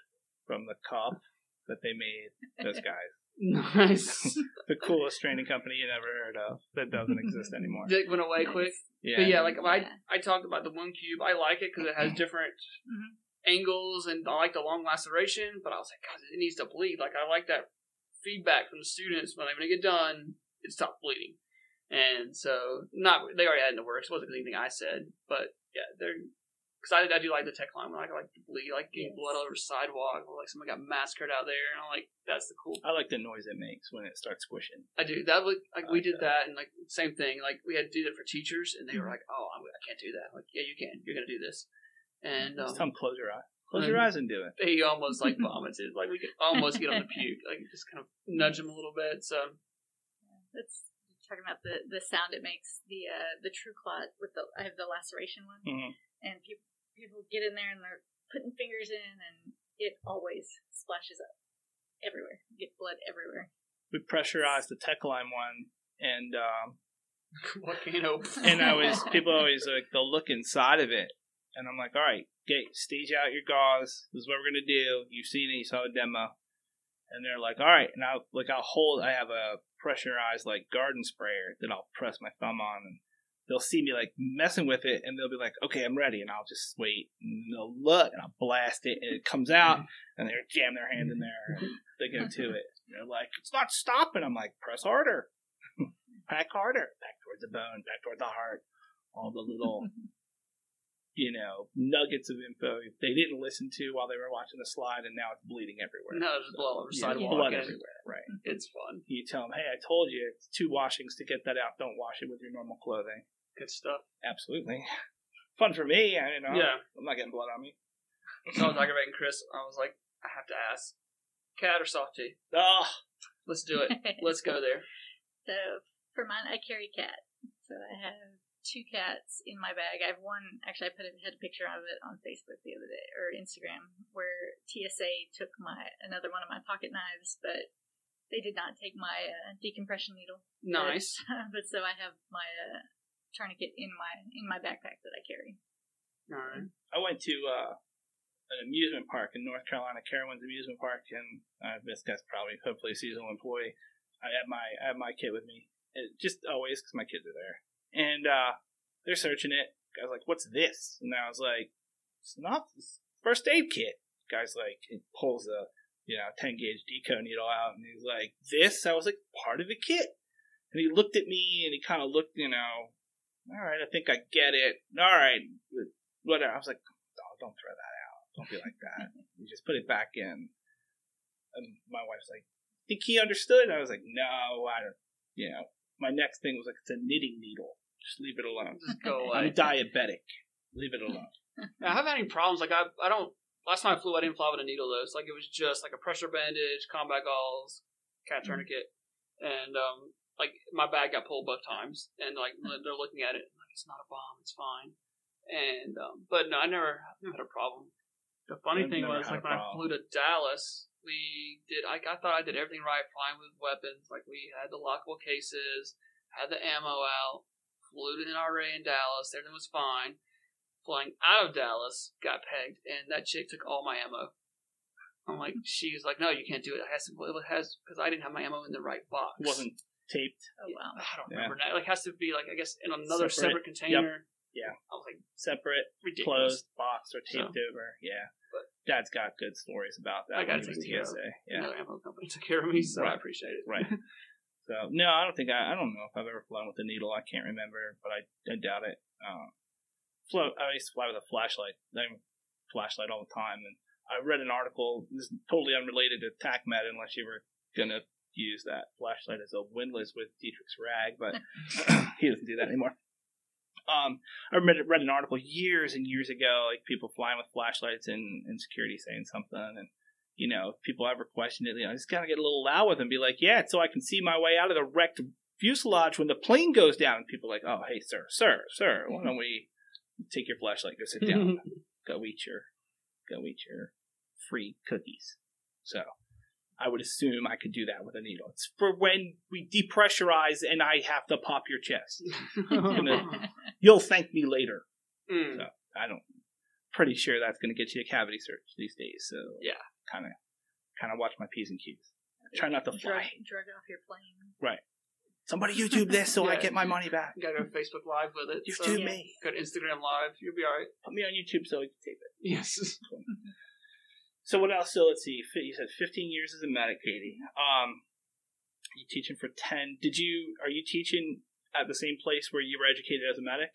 Speaker 1: from the cup that they made. Those guys,
Speaker 2: Nice.
Speaker 1: the coolest training company you never heard of that doesn't exist anymore.
Speaker 2: It went away
Speaker 4: Nice.
Speaker 2: quick.
Speaker 1: Yeah,
Speaker 2: But yeah, like I
Speaker 4: Yeah.
Speaker 2: I talked about the wound cube. I like it because it has different
Speaker 4: Mhm.
Speaker 2: angles, and I like the long laceration. But I was like, God, it needs to bleed. Like I like that feedback from the students when they when they get done, it stops bleeding. And so, not they already had in the works. It wasn't anything I said, but yeah, they're because I, I do like the tech line. When I like bleed, like getting
Speaker 4: Yes.
Speaker 2: blood all over sidewalk, or like someone got massacred out there, and I'm like, that's the cool
Speaker 1: I like the noise it makes when it starts squishing.
Speaker 2: I do. That was like we
Speaker 1: like
Speaker 2: did
Speaker 1: that.
Speaker 2: that. and like same thing. Like we had to do that for teachers, and they were
Speaker 4: Mhm.
Speaker 2: like, "Oh, I'm, I can't do that." I'm like, yeah, you can. You're gonna do this. And
Speaker 1: Just
Speaker 2: um,
Speaker 1: tell them close your eyes. Close your eyes and do it.
Speaker 2: they almost like vomited. Like we could almost get on the puke. Like just kind of nudge them a little bit. So
Speaker 4: That's talking about the the sound it makes. The uh the TrueClot with the I have the laceration one,
Speaker 1: Mhm.
Speaker 4: and people people get in there and they're putting fingers in, and it always splashes up everywhere. You get blood everywhere.
Speaker 1: We pressurized the tech line one, and um,
Speaker 2: what can hope?
Speaker 1: and I was people always like they'll look inside of it, and I'm like, all right, get stage out your gauze. This is what we're gonna do. You've seen it. You saw the demo, and they're like, all right, and I'll like I'll hold. I have a pressurized like garden sprayer that I'll press my thumb on, and they'll see me like messing with it, and they'll be like, okay, I'm ready, and I'll just wait, and they'll look, and I'll blast it, and it comes out, and they jam their hand in there, and they go to it. And they're like, it's not stopping. I'm like, press harder. Pack harder. Back towards the bone, back towards the heart. All the little you know, nuggets of info they didn't listen to while they were watching the slide, and now it's bleeding everywhere.
Speaker 2: No, there's blood over sidewalk.
Speaker 1: blood everywhere. Right.
Speaker 2: It's fun.
Speaker 1: You tell them, hey, I told you it's two washings to get that out. Don't wash it with your normal clothing.
Speaker 2: Good stuff.
Speaker 1: Absolutely. Fun for me. I you know.
Speaker 2: Yeah.
Speaker 1: I'm not getting blood on me.
Speaker 2: So I was talking aggravating Chris. I was like, I have to ask, cat or SOFTT?
Speaker 1: Oh,
Speaker 2: Let's do it. Let's go there.
Speaker 4: So for mine, I carry a cat. So I have two cats in my bag. I have one. Actually, I put a, had a picture of it on Facebook the other day or Instagram, where TSA took my another one of my pocket knives, but they did not take my uh, decompression needle.
Speaker 2: Nice.
Speaker 4: But, but so I have my uh, tourniquet in my in my backpack that I carry.
Speaker 2: All right.
Speaker 1: I went to uh, an amusement park in North Carolina, Carowinds Amusement Park, and uh, this guy's probably hopefully a seasonal employee. I had my I had my kid with me, it, just always because my kids are there, and uh, they're searching it. I was like, "What's this?" And I was like, "It's not it's first aid kit." Guy's like, he pulls a you know ten gauge deco needle out, and he's like, "This?" I was like, "Part of the kit." And he looked at me, and he kind of looked, you know, all right, I think I get it. All right, whatever. I was like, oh, don't throw that out. Don't be like that. you just put it back in. And my wife's like, think he understood? And I was like, no, I don't. You know, my next thing was like, it's a knitting needle. Just leave it alone.
Speaker 2: Just go
Speaker 1: I'm diabetic. Leave it alone.
Speaker 2: I haven't had any problems. Like I, I don't. Last time I flew, I didn't fly with a needle though. It's like it was just like a pressure bandage, combat gauze, cat tourniquet, and um, like my bag got pulled both times, and like they're looking at it like it's not a bomb, it's fine. And um, but no, I never, never had a problem. The funny
Speaker 1: I've
Speaker 2: thing was like when I flew to Dallas, we did. I, I thought I did everything right, flying with weapons. Like we had the lockable cases, had the ammo out, flew to NRA in Dallas. Everything was fine. Flying out of Dallas, got pegged, and that chick took all my ammo. I'm like, she's like, no, you can't do it. It has to, well, it has because I didn't have my ammo in the right box.
Speaker 1: It wasn't taped,
Speaker 4: Oh wow.
Speaker 2: I don't
Speaker 1: Yeah.
Speaker 2: remember now. Like, it has to be like I guess in another
Speaker 1: Separate.
Speaker 2: separate, container.
Speaker 1: Yeah.
Speaker 2: I was like,
Speaker 1: separate,
Speaker 2: ridiculous.
Speaker 1: closed, boxed, or taped over. Yeah.
Speaker 2: But-
Speaker 1: Dad's got good stories about that.
Speaker 2: I gotta
Speaker 1: when he was
Speaker 2: take
Speaker 1: TSA. Yeah.
Speaker 2: Another ammo company took care of me, so
Speaker 1: Right.
Speaker 2: I appreciate it.
Speaker 1: Right. So no, I don't think I. I don't know if I've ever flown with a needle. I can't remember, but I, I doubt it. Um, flow. I used to fly with a flashlight. I mean, flashlight all the time, and I read an article. This is totally unrelated to TACMED, unless you were gonna use that flashlight as a windlass with Dietrich's rag, but he doesn't do that anymore. Um, I read, read an article years and years ago, like people flying with flashlights and, and security saying something, and you know, if people ever question it, you know, I just gotta get a little loud with them, be like, yeah, so I can see my way out of the wrecked fuselage when the plane goes down. And people are like, oh, hey, sir, sir, sir, why don't we take your flashlight, go sit down, go eat your, go eat your free cookies. So. I would assume I could do that with a needle. It's for when we depressurize and I have to pop your chest. You'll thank me later.
Speaker 2: Mm.
Speaker 1: So I don't. Pretty sure that's going to get you a cavity search these days. So
Speaker 2: Yeah.
Speaker 1: kind of, kind of watch my p's and q's. Try not to fly.
Speaker 4: drug off your plane. Right.
Speaker 1: Somebody YouTube this so I get my money back.
Speaker 2: You gotta go Facebook Live with it.
Speaker 1: YouTube
Speaker 4: Yeah.
Speaker 1: me.
Speaker 2: Go to Instagram Live. You'll be alright.
Speaker 1: Put me on YouTube so I can tape it.
Speaker 2: Yes.
Speaker 1: So what else? So let's see. You said 15 years as a medic, Katie. Um, you teaching for 10. Did you? Are you teaching at the same place where you were educated as a medic?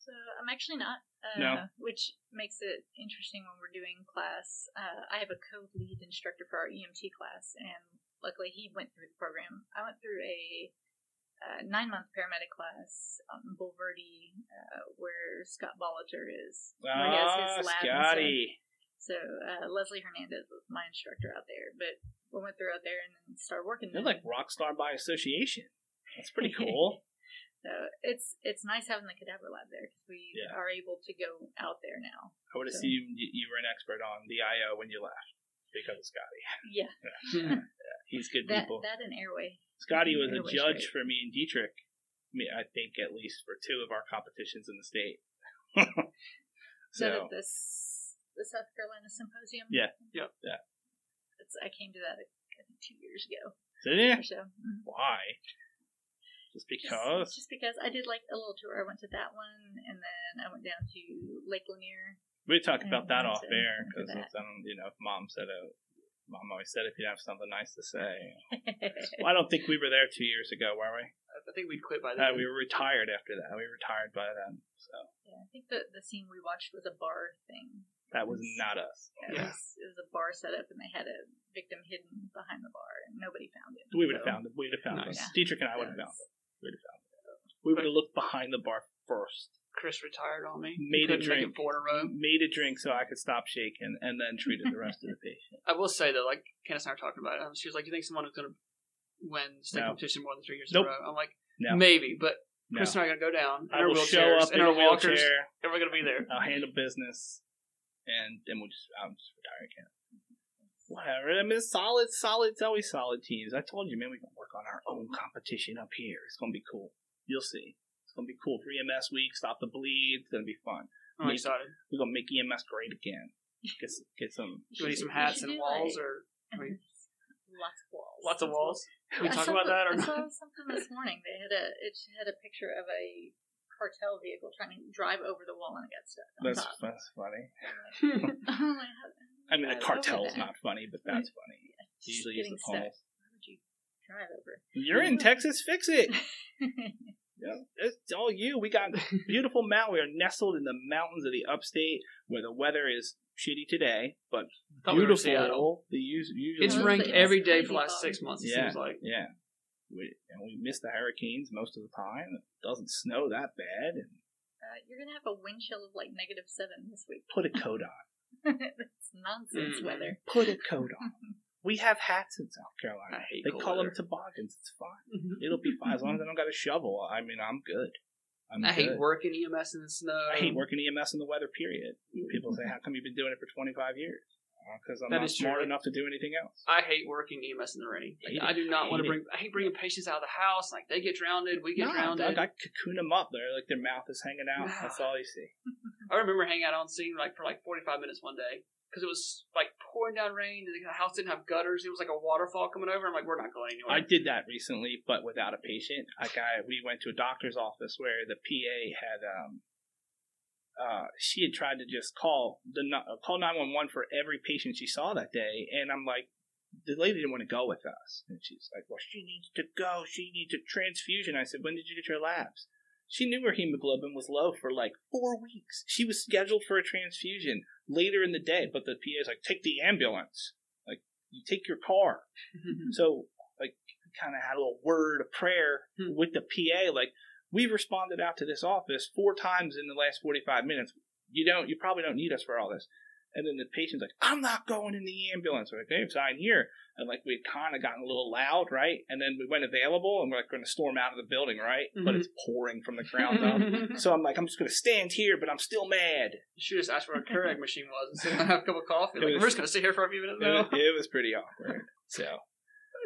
Speaker 4: So I'm actually not. Uh,
Speaker 1: No.
Speaker 4: Which makes it interesting when we're doing class. Uh, I have a co-lead instructor for our EMT class, and luckily he went through the program. I went through a uh, nine-month paramedic class out in Bulverde, uh, where Scott Bolleter is. where he has his lab and stuff.
Speaker 1: Scotty.
Speaker 4: So uh, Leslie Hernandez was my instructor out there, but we went through out there and then started working.
Speaker 1: You're like rock star by association. That's pretty cool.
Speaker 4: So it's it's nice having the cadaver lab there because we
Speaker 1: Yeah.
Speaker 4: are able to go out there now.
Speaker 1: I would
Speaker 4: So-
Speaker 1: assume you, you were an expert on the IO when you left because of Scotty.
Speaker 4: Yeah,
Speaker 1: He's good
Speaker 4: that
Speaker 1: people.
Speaker 4: that and airway.
Speaker 1: Scotty was a judge
Speaker 4: great.
Speaker 1: for me and Dietrich. I mean, I think at least for two of our competitions in the state.
Speaker 4: Is that
Speaker 1: so
Speaker 4: at this the South Carolina Symposium?
Speaker 1: Yeah.
Speaker 2: Yep.
Speaker 1: Yeah.
Speaker 4: It's, I came to that I think two years ago
Speaker 1: did you?
Speaker 4: or so. Mhm.
Speaker 1: Why? Just
Speaker 4: Just-
Speaker 1: because?
Speaker 4: Just, because I did like a little tour. I went to that one, and then I went down to Lake Lanier.
Speaker 1: We talked about that off
Speaker 4: so
Speaker 1: air because. I don't, you know, mom said it. Mom always said if you have something nice to say. Well, I don't think we were there two years ago, were we?
Speaker 2: I I think we'd quit by
Speaker 1: Uh, we were retired after that. We were retired by then, so
Speaker 4: Yeah, I think the the scene we watched was a bar thing.
Speaker 1: That was not us.
Speaker 4: Yeah,
Speaker 2: Yeah.
Speaker 4: It, was, it was a bar setup, and they had a victim hidden behind the bar, and nobody found it.
Speaker 1: We would have
Speaker 4: So,
Speaker 1: found it. We'd have found
Speaker 2: Nice.
Speaker 1: it. Dietrich and I would have found it. We'd have found it. We would have looked behind the bar first,
Speaker 2: Chris retired on me.
Speaker 1: Made a drink.
Speaker 2: it four in a row.
Speaker 1: made a drink so I could stop shaking, and then treated the rest of the patient.
Speaker 2: I will say though, like Candace and I were talking about it. um, She was like, "Do you think someone is going to win state
Speaker 1: No.
Speaker 2: competition more than three years
Speaker 1: Nope.
Speaker 2: in a row?" I'm like,
Speaker 1: No,
Speaker 2: "Maybe," but
Speaker 1: no.
Speaker 2: Chris and I are going to go down in
Speaker 1: I
Speaker 2: our
Speaker 1: will show
Speaker 2: wheelchairs,
Speaker 1: up in
Speaker 2: in our
Speaker 1: a
Speaker 2: walkers,
Speaker 1: wheelchair.
Speaker 2: and we're going to be there.
Speaker 1: I'll handle business, and then we'll just I'm just retire again. Whatever. I mean, it's solid, solid. It's always solid teams. I told you, man, we can work on our own competition up here. It's gonna be cool. You'll see. It's gonna be cool for EMS week. Stop the bleed. It's gonna be fun.
Speaker 2: I'm
Speaker 1: Maybe-
Speaker 2: excited.
Speaker 1: We're gonna make EMS great again. Get get some.
Speaker 2: Do we need some hats and walls,
Speaker 4: like-
Speaker 2: or I mean,
Speaker 4: lots of walls.
Speaker 2: lots of walls? Can we
Speaker 4: I
Speaker 2: talk about that or
Speaker 4: I
Speaker 2: not?
Speaker 4: saw something this morning. They had a it had a picture of a cartel vehicle trying to drive over the wall and it got stuck on
Speaker 1: That's
Speaker 4: top.
Speaker 1: that's funny.
Speaker 4: Oh.
Speaker 1: I mean, the
Speaker 4: Drive over
Speaker 1: cartel's not funny, but that's funny.
Speaker 4: Just
Speaker 1: Usually use the
Speaker 4: stuck. Why would you drive over?
Speaker 1: You're in Texas. Fix it. Yeah, it's all you. We got beautiful mountain. We are nestled in the mountains of the upstate, where the weather is shitty today, but
Speaker 2: Thought we
Speaker 1: beautiful.
Speaker 2: Seattle.
Speaker 1: The us- usually
Speaker 2: It's
Speaker 4: Yeah,
Speaker 2: ranked every day for the last six months. It
Speaker 1: Yeah,
Speaker 2: seems like.
Speaker 1: yeah. We, and we miss the hurricanes most of the time. It doesn't snow that bad. And
Speaker 4: Uh, you're gonna have a wind chill of like negative seven this week.
Speaker 1: put a coat on.
Speaker 4: It's nonsense
Speaker 2: Mm.
Speaker 4: weather.
Speaker 1: Put a coat on. We have hats in South
Speaker 2: I
Speaker 1: Carolina.
Speaker 2: hate
Speaker 1: They call
Speaker 2: weather.
Speaker 1: them toboggans. It's fine. It'll be fine as long as I don't got a shovel. I mean, I'm good. I'm
Speaker 2: I hate working EMS in the snow.
Speaker 1: I hate working EMS in the weather. Period. People say, "How come you've been doing it for 25 years?" Because I'm
Speaker 2: That
Speaker 1: not smart enough to do anything else.
Speaker 2: I hate working EMS in the rain.
Speaker 1: I
Speaker 2: I, do not
Speaker 1: I
Speaker 2: want to bring. I hate bringing patients out of the house. Like they get drowned, we get
Speaker 1: No,
Speaker 2: drowned.
Speaker 1: I, I cocoon them up. They're like their mouth is hanging out. That's all you see.
Speaker 2: I remember hanging out on scene like for like 45 minutes one day because it was like pouring down rain and the house didn't have gutters. It was like a waterfall coming over. I'm like, we're not going anywhere.
Speaker 1: I did that recently, but without a patient. Like I, we went to a doctor's office where the PA had um, uh, she had tried to just call the uh, call nine one one for every patient she saw that day, and I'm like, the lady didn't want to go with us, and she's like, well, she needs to go. She needs a transfusion. I said, when did you get your labs? She knew her hemoglobin was low for like four weeks. She was scheduled for a transfusion later in the day, but the PA is like, take the ambulance. Like, you take your car. So, like, kind of had a little word of prayer
Speaker 2: Hmm.
Speaker 1: with the PA. Like, we've responded out to this office four times in the last 45 minutes. You don't, you probably don't need us for all this. And then the patient's like, I'm not going in the ambulance. We're like, hey, sign here. And like, we'd kind of gotten a little loud, right? And then we went available and we're like, going to storm out of the building, right? But
Speaker 2: Mhm.
Speaker 1: it's pouring from the ground up. so I'm like, I'm just going to stand here, but I'm still mad.
Speaker 2: You should just ask where a Keurig machine was and sit down and have a cup of coffee. Like,
Speaker 1: was-
Speaker 2: we're just going to sit here for a few minutes
Speaker 1: it, was, it was pretty awkward. So,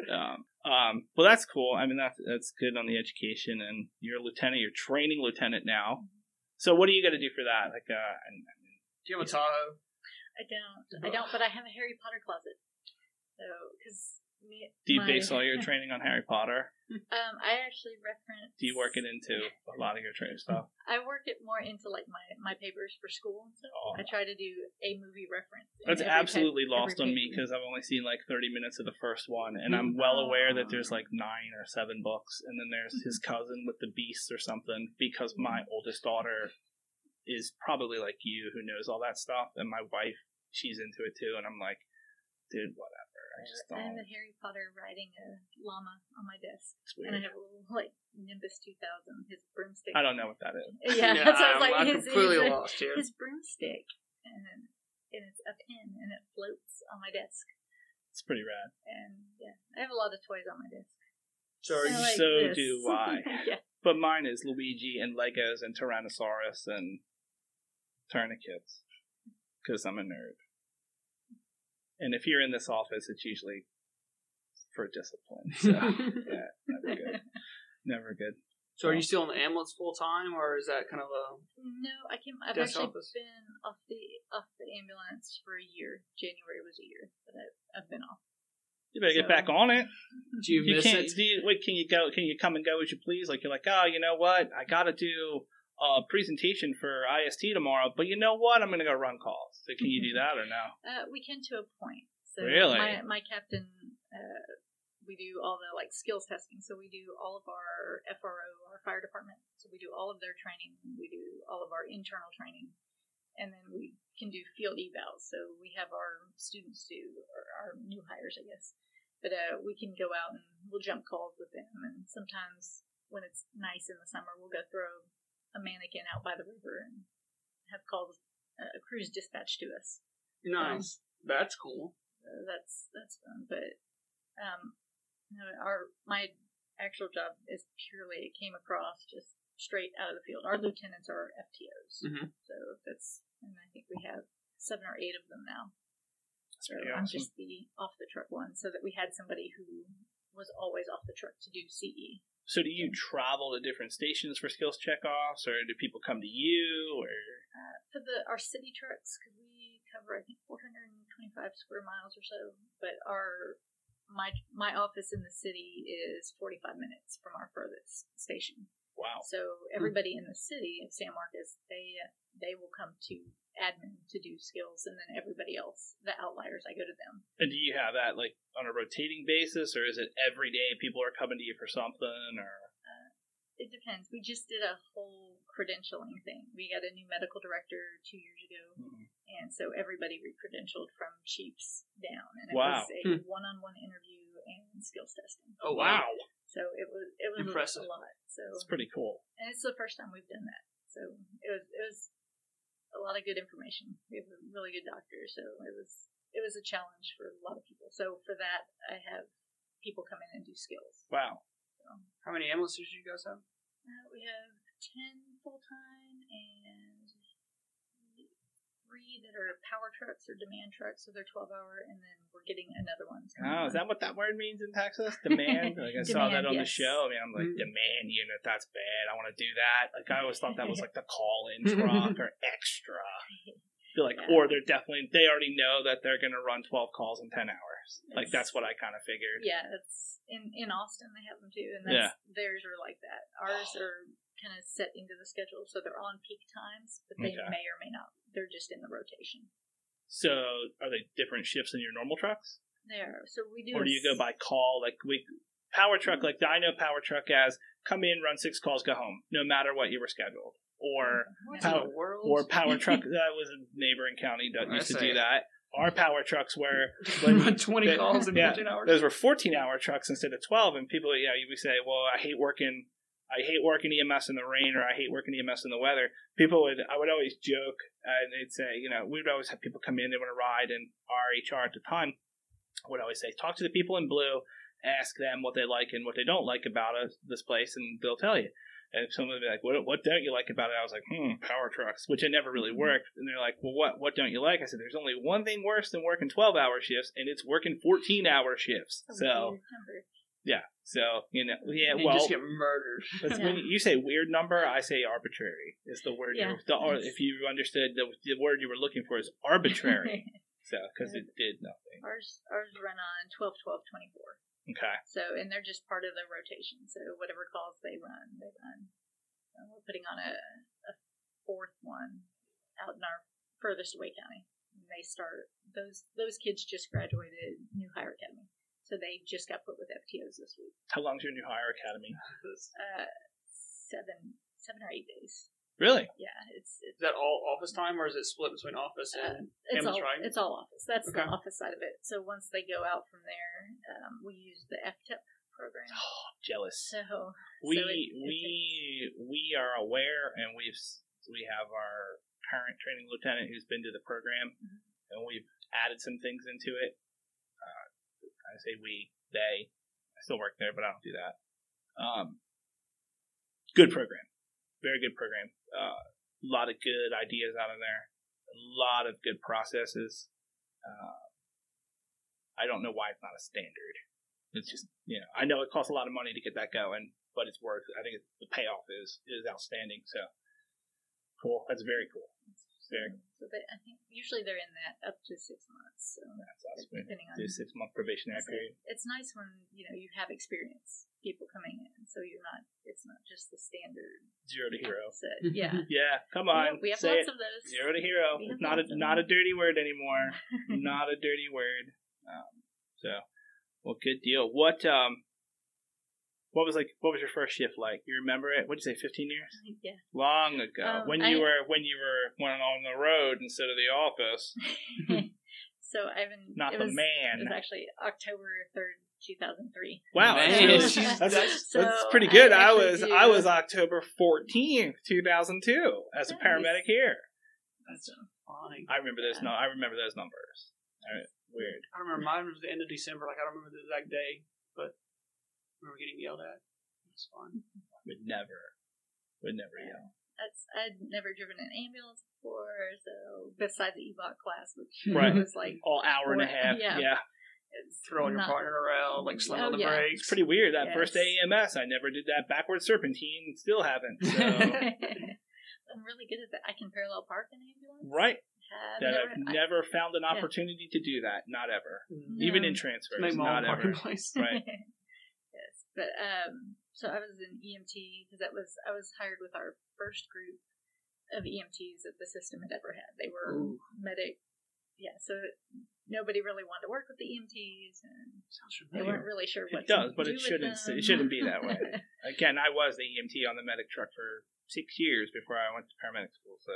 Speaker 1: um, um, well, that's cool. I mean, that's that's good on the education, and you're a lieutenant. You're training lieutenant now. So, what are you going to do for that? Like, uh, and,
Speaker 2: Do you have a Tahoe?
Speaker 4: I don't. I don't. But I have a Harry Potter closet. So, because me,
Speaker 1: do you
Speaker 4: my-
Speaker 1: base all your training on Harry Potter?
Speaker 4: Um, I actually reference.
Speaker 1: Do you work it into a lot of your training stuff?
Speaker 4: I work it more into like my my papers for school and stuff.
Speaker 1: Oh.
Speaker 4: I try to do a movie reference.
Speaker 1: That's absolutely
Speaker 4: type-
Speaker 1: lost on me because I've only seen like 30 minutes of the first one, and I'm well aware that there's like nine or seven books, and then there's his cousin with the beasts or something. Because my oldest daughter is probably like you, who knows all that stuff, and my wife, she's into it too, and I'm like, dude, whatever. I just
Speaker 4: I have a Harry Potter riding a llama on my desk,
Speaker 1: It's
Speaker 4: and I have a little like Nimbus 2000, his broomstick.
Speaker 1: I don't know what that is.
Speaker 4: Yeah, that's what I
Speaker 2: I'm,
Speaker 4: was like.
Speaker 2: I'm
Speaker 4: his,
Speaker 2: completely
Speaker 4: his,
Speaker 2: lost here.
Speaker 4: his broomstick, and, and it's a pin, and it floats on my desk.
Speaker 1: It's pretty rad.
Speaker 4: And yeah, I have a lot of toys on my desk.
Speaker 2: So are you
Speaker 4: like
Speaker 1: so
Speaker 4: this.
Speaker 1: do I.
Speaker 4: yeah.
Speaker 1: But mine is Luigi and Legos and Tyrannosaurus and tourniquets because I'm a nerd. And if you're in this office, it's usually for discipline. So yeah, never good. Never good.
Speaker 2: So are you still in the ambulance full time, or is that kind of a?
Speaker 4: No, I came. I've
Speaker 2: Desk
Speaker 4: actually
Speaker 2: office.
Speaker 4: been off the off the ambulance for a year. January was a year that I've, I've been off.
Speaker 1: You better get back on it.
Speaker 2: Do you,
Speaker 1: You
Speaker 2: miss
Speaker 1: can't.
Speaker 2: it?
Speaker 1: Do you, wait, can you go? Can you come and go as you please? Like you're like, oh, you know what? I got to do a presentation for IST tomorrow, but you know what? I'm going to go run calls. So can you do that or no?
Speaker 4: Uh, we can to a point. So
Speaker 1: Really?
Speaker 4: My my captain, uh, we do all the like skills testing. So we do all of our FRO, our fire department. So we do all of their training. We do all of our internal training, and then we can do field evals. So we have our students do, or our new hires, I guess. But uh, we can go out and we'll jump calls with them, and sometimes when it's nice in the summer, we'll go throw a mannequin out by the river and have called a cruise dispatch to us.
Speaker 2: Nice. That's cool.
Speaker 4: So that's that's fun. But um, our my actual job is purely it came across just straight out of the field. Our lieutenants are FTOs,
Speaker 2: Mhm.
Speaker 4: so that's and I think we have seven or eight of them now.
Speaker 1: That's
Speaker 4: So
Speaker 1: pretty
Speaker 4: I'm
Speaker 1: awesome.
Speaker 4: just the off the truck one, so that we had somebody who was always off the truck to do. CE.
Speaker 1: So do you travel to different stations for skills checkoffs, or do people come to you, or
Speaker 4: Uh, for the our city trucks, because we cover I think 425 square miles or so, but our my my office in the city is 45 minutes from our furthest station.
Speaker 1: Wow?
Speaker 4: So everybody in the city of San Marcos, they they will come to admin to do skills, and then everybody else, the outliers, I go to them.
Speaker 1: And do you have that like on a rotating basis, or is it every day people are coming to you for something, or
Speaker 4: It depends. We just did a whole credentialing thing. We got a new medical director two years ago,
Speaker 1: Mhm.
Speaker 4: and so everybody re-credentialed from chiefs down, and it
Speaker 1: Wow.
Speaker 4: was a
Speaker 2: Hmm.
Speaker 4: one-on-one interview and skills testing.
Speaker 2: Oh wow.
Speaker 4: So it was it was
Speaker 2: Impressive.
Speaker 4: a lot. So
Speaker 1: it's pretty cool.
Speaker 4: and it's the first time we've done that. So it was it was a lot of good information. We have a really good doctor, so it was it was a challenge for a lot of people. So for that, I have people come in and do skills.
Speaker 1: Wow.
Speaker 2: How many ambulances do you guys have?
Speaker 4: Uh, we have ten full time and three that are power trucks or demand trucks, so they're twelve hour, and then we're getting another one.
Speaker 1: Oh, is that what that word means in Texas? Demand? Like I saw that
Speaker 4: Demand,
Speaker 1: on the show. I mean, I'm like,
Speaker 2: Mhm.
Speaker 1: demand unit. That's bad. I want to do that. Like I always thought that was like the call-in truck or extra. Feel like,
Speaker 4: Yeah.
Speaker 1: or they're definitely they already know that they're going to run 12 calls in 10 hours. Like that's what I kind of figured.
Speaker 4: Yeah, it's in in Austin they have them too, and that's, theirs are like that. Ours are kind of set into the schedule, so they're on peak times, but they
Speaker 1: Okay.
Speaker 4: may or may not. They're just in the rotation.
Speaker 1: So are they different shifts than your normal trucks,
Speaker 4: They are. So we do.
Speaker 1: or do you go by call? Like we power truck. Mm-hmm. Like I know power truck as come in, run six calls, go home, no matter what you were scheduled. Or mm-hmm.
Speaker 2: What
Speaker 1: Power-
Speaker 2: in the world?
Speaker 1: or power truck that was a neighboring county that used to do that. Our power trucks were
Speaker 2: run twenty
Speaker 1: they-
Speaker 2: calls in
Speaker 1: yeah,
Speaker 2: fifteen hours.
Speaker 1: those were 14 hour trucks instead of 12 and people you know you would say well i hate working i hate working ems in the rain or i hate working ems in the weather people would i would always joke and they'd say you know we would always have people come in they want to ride and our hr at the time would always say talk to the people in blue ask them what they like and what they don't like about us, this place and they'll tell you and someone would be like, what, what don't you like about it? I was like, hmm, power trucks, which it never really worked. And they're like, well, what, what don't you like? I said, there's only one thing worse than working 12 hour shifts, and it's working 14 hour shifts.
Speaker 4: a
Speaker 1: So. Yeah. So, you know, yeah,
Speaker 2: you
Speaker 1: well,
Speaker 2: just get murdered.
Speaker 1: but when you say weird number, I say arbitrary is the word.
Speaker 4: Yeah.
Speaker 1: You're, the, or if you understood the, the word you were looking for is arbitrary. so, because it did nothing.
Speaker 4: ours ours run on 12, 12, 24.
Speaker 1: Okay.
Speaker 4: So, and they're just part of the rotation. So, whatever calls they run, they run. And we're putting on a, a fourth one out in our furthest away county. And they start those those kids just graduated New Hire Academy, so they just got put with FTOs this week.
Speaker 1: How long's your new hire academy?
Speaker 4: Uh, seven seven or eight days.
Speaker 1: Really?
Speaker 4: Yeah, it's it's
Speaker 2: Is that all office time, or is it split between office
Speaker 4: Uh,
Speaker 2: and
Speaker 4: it's all
Speaker 2: riding?
Speaker 4: it's all office. That's
Speaker 2: Okay.
Speaker 4: the office side of it. So once they go out from there, um, we use the FTEP program.
Speaker 1: Oh, jealous.
Speaker 4: So
Speaker 1: we
Speaker 4: so it- it
Speaker 1: we we are aware and we've we have our current training lieutenant who's been to the program
Speaker 4: Mhm.
Speaker 1: and we've added some things into it uh, i say we they i still work there but i don't do that um, good program very good program uh, a lot of good ideas out of there a lot of good processes uh, i don't know why it's not a standard it's just you know I know it costs a lot of money to get that going, but it's worth. I think the payoff is is outstanding. So cool. That's very cool. Very
Speaker 4: So they, I think usually they're in that up to six months. So
Speaker 1: That's awesome.
Speaker 4: depending on
Speaker 1: Do six month probationary period.
Speaker 4: it's nice when you know you have experience people coming in, so you're not. It's not just the standard.
Speaker 1: Zero to hero.
Speaker 4: Set. Yeah.
Speaker 1: Yeah, come on.
Speaker 4: we have
Speaker 1: say
Speaker 4: lots
Speaker 1: it.
Speaker 4: of those.
Speaker 1: Zero to hero.
Speaker 4: We
Speaker 1: It's not a
Speaker 4: lots of
Speaker 1: not a dirty word anymore. not a dirty word. Um, so Well, good deal. What um, what was like? What was your first shift like? You remember it? What'd you say? Fifteen years?
Speaker 4: Yeah.
Speaker 1: Long ago,
Speaker 4: Um,
Speaker 1: when you
Speaker 4: I-
Speaker 1: were when you were went on the road instead of the office,
Speaker 4: so I've been.
Speaker 1: not
Speaker 4: it
Speaker 1: the
Speaker 4: was, It was actually October third, two thousand three.
Speaker 1: Wow,
Speaker 2: Man,
Speaker 1: that's, that's,
Speaker 2: that's-
Speaker 1: that's
Speaker 4: So
Speaker 1: pretty good. I,
Speaker 4: actually
Speaker 1: was
Speaker 4: do-
Speaker 1: I was October fourteenth, two thousand two, as a paramedic here.
Speaker 2: That's funny.
Speaker 1: I remember those. No, I remember those numbers. All right, weird.
Speaker 2: I remember mine was the end of December. Like I don't remember the exact day, but I remember getting yelled at. It's fun.
Speaker 1: Would never, would never yell.
Speaker 4: That's I'd never driven an ambulance before, so besides the EVOC class, which
Speaker 1: Right.
Speaker 4: was like
Speaker 1: All hour and a half.
Speaker 4: yeah.
Speaker 1: yeah.
Speaker 4: it's
Speaker 2: Throwing your partner around, like slamming
Speaker 4: Oh,
Speaker 2: on the
Speaker 4: yeah.
Speaker 2: brakes.
Speaker 1: It's pretty weird. That
Speaker 4: Yes.
Speaker 1: first day EMS, I never did that backward serpentine. Still haven't. So
Speaker 4: I'm really good at that. I can parallel park an ambulance.
Speaker 1: right,
Speaker 4: Have
Speaker 1: that
Speaker 4: never,
Speaker 1: I've
Speaker 4: I-
Speaker 1: never found an
Speaker 4: Yeah.
Speaker 1: opportunity to do that. Not ever.
Speaker 2: Mm.
Speaker 1: Even in transfers,
Speaker 2: Make my
Speaker 1: not
Speaker 2: own
Speaker 1: ever.
Speaker 2: place.
Speaker 1: Right.
Speaker 4: Yes, but um, so I was in EMT because that was I was hired with our first group of EMTs that the system had ever had. They were
Speaker 2: Ooh.
Speaker 4: medic. Yeah, so nobody really wanted to work with the EMTs, and they weren't really sure what
Speaker 1: It
Speaker 4: what
Speaker 1: does,
Speaker 4: to
Speaker 1: but
Speaker 4: do
Speaker 1: it shouldn't-
Speaker 4: them.
Speaker 1: it shouldn't be that way. Again, I was the EMT on the medic truck for six years before I went to paramedic school. So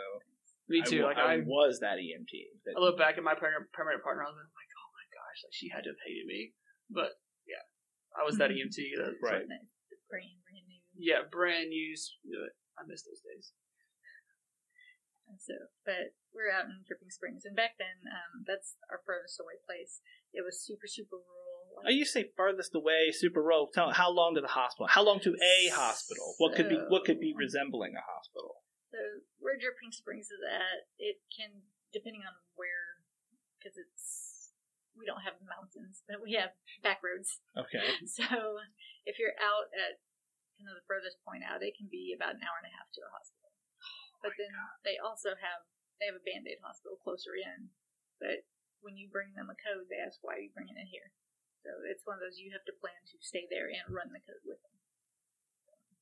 Speaker 2: Me too.
Speaker 1: I,
Speaker 2: like
Speaker 1: I,
Speaker 2: I,
Speaker 1: was that EMT. That-
Speaker 2: I look back at my paramedic, paramedic partner. I was like, oh my gosh, like she had to have hated me. But yeah, I was that EMT. That
Speaker 1: Right.
Speaker 2: like,
Speaker 4: brand brand new.
Speaker 2: yeah, brand new. I miss those days.
Speaker 4: So, but we're out in Dripping Springs, and back then, um, that's our furthest away place. It was super, super rural.
Speaker 1: Oh, you say farthest away, super rural. Tell how long to the hospital? How long to a hospital? What could be what could be resembling a hospital?
Speaker 4: So where Dripping Springs is at, it can, depending on where, because it's we don't have mountains, but we have back roads.
Speaker 1: Okay.
Speaker 4: So if you're out at kind of the furthest point out, it can be about an hour and a half to a hospital. But then they also have they have a band aid hospital closer in. But when you bring them a code, they ask why are you bringing it here. So it's one of those you have to plan to stay there and run the code with them.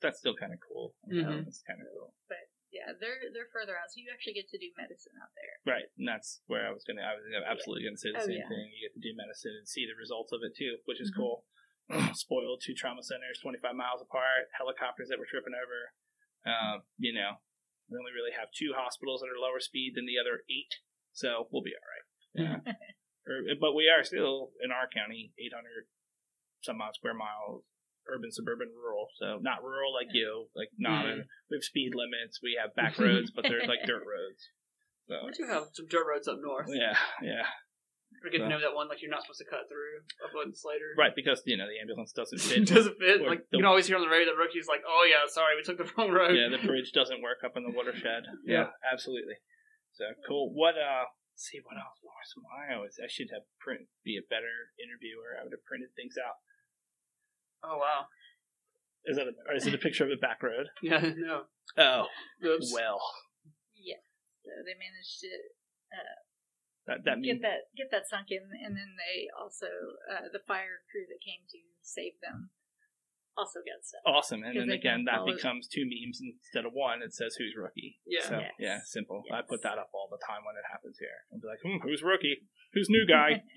Speaker 1: That's still kind of cool.
Speaker 2: Mhm.
Speaker 1: That's kind of cool.
Speaker 4: But yeah, they're they're further out, so you actually get to do medicine out there.
Speaker 1: Right, and that's where I was gonna. I was absolutely gonna say the
Speaker 4: Oh,
Speaker 1: same
Speaker 4: yeah.
Speaker 1: thing. You get to do medicine and see the results of it too, which is
Speaker 4: Mhm.
Speaker 1: cool. Spoiled two trauma centers, twenty five miles apart, helicopters that were tripping over. Uh, you know, we only really have two hospitals that are lower speed than the other eight, so we'll be all right. Yeah. Or- but we are still in our county, eight hundred some odd square miles, urban, suburban, rural. So not rural like you, like not.
Speaker 2: Mhm.
Speaker 1: We have speed limits. We have back roads, but they're like dirt roads. So
Speaker 2: We do have some dirt roads up north.
Speaker 1: yeah, yeah.
Speaker 2: We get
Speaker 1: So-
Speaker 2: to know that one like you're not supposed to cut through up in Slater.
Speaker 1: Right, because you know the ambulance doesn't fit.
Speaker 2: doesn't fit.
Speaker 1: Or
Speaker 2: Like
Speaker 1: the-
Speaker 2: you can always hear on the radio the rookie's like, "Oh yeah, sorry, we took the wrong road."
Speaker 1: yeah, the bridge doesn't work up in the watershed.
Speaker 2: Yeah.
Speaker 1: absolutely. So cool. What uh? See what else. What are some I always I should have print be a better interviewer. I would have printed things out.
Speaker 2: Oh wow.
Speaker 1: Is that a, or is it a picture of a back road?
Speaker 2: Yeah. No.
Speaker 1: Oh
Speaker 2: Oops.
Speaker 1: well,
Speaker 4: Yeah. So they managed to
Speaker 1: that that
Speaker 4: get
Speaker 1: means
Speaker 4: that get that sunk in, and then they also uh, the fire crew that came to save them also got stuck.
Speaker 1: awesome. And then again, that becomes two memes instead of one. It says who's rookie.
Speaker 2: Yeah.
Speaker 1: So
Speaker 4: Yes.
Speaker 1: yeah, simple. I put that up all the time when it happens here. I'll be like, hmm, who's rookie? Who's new guy?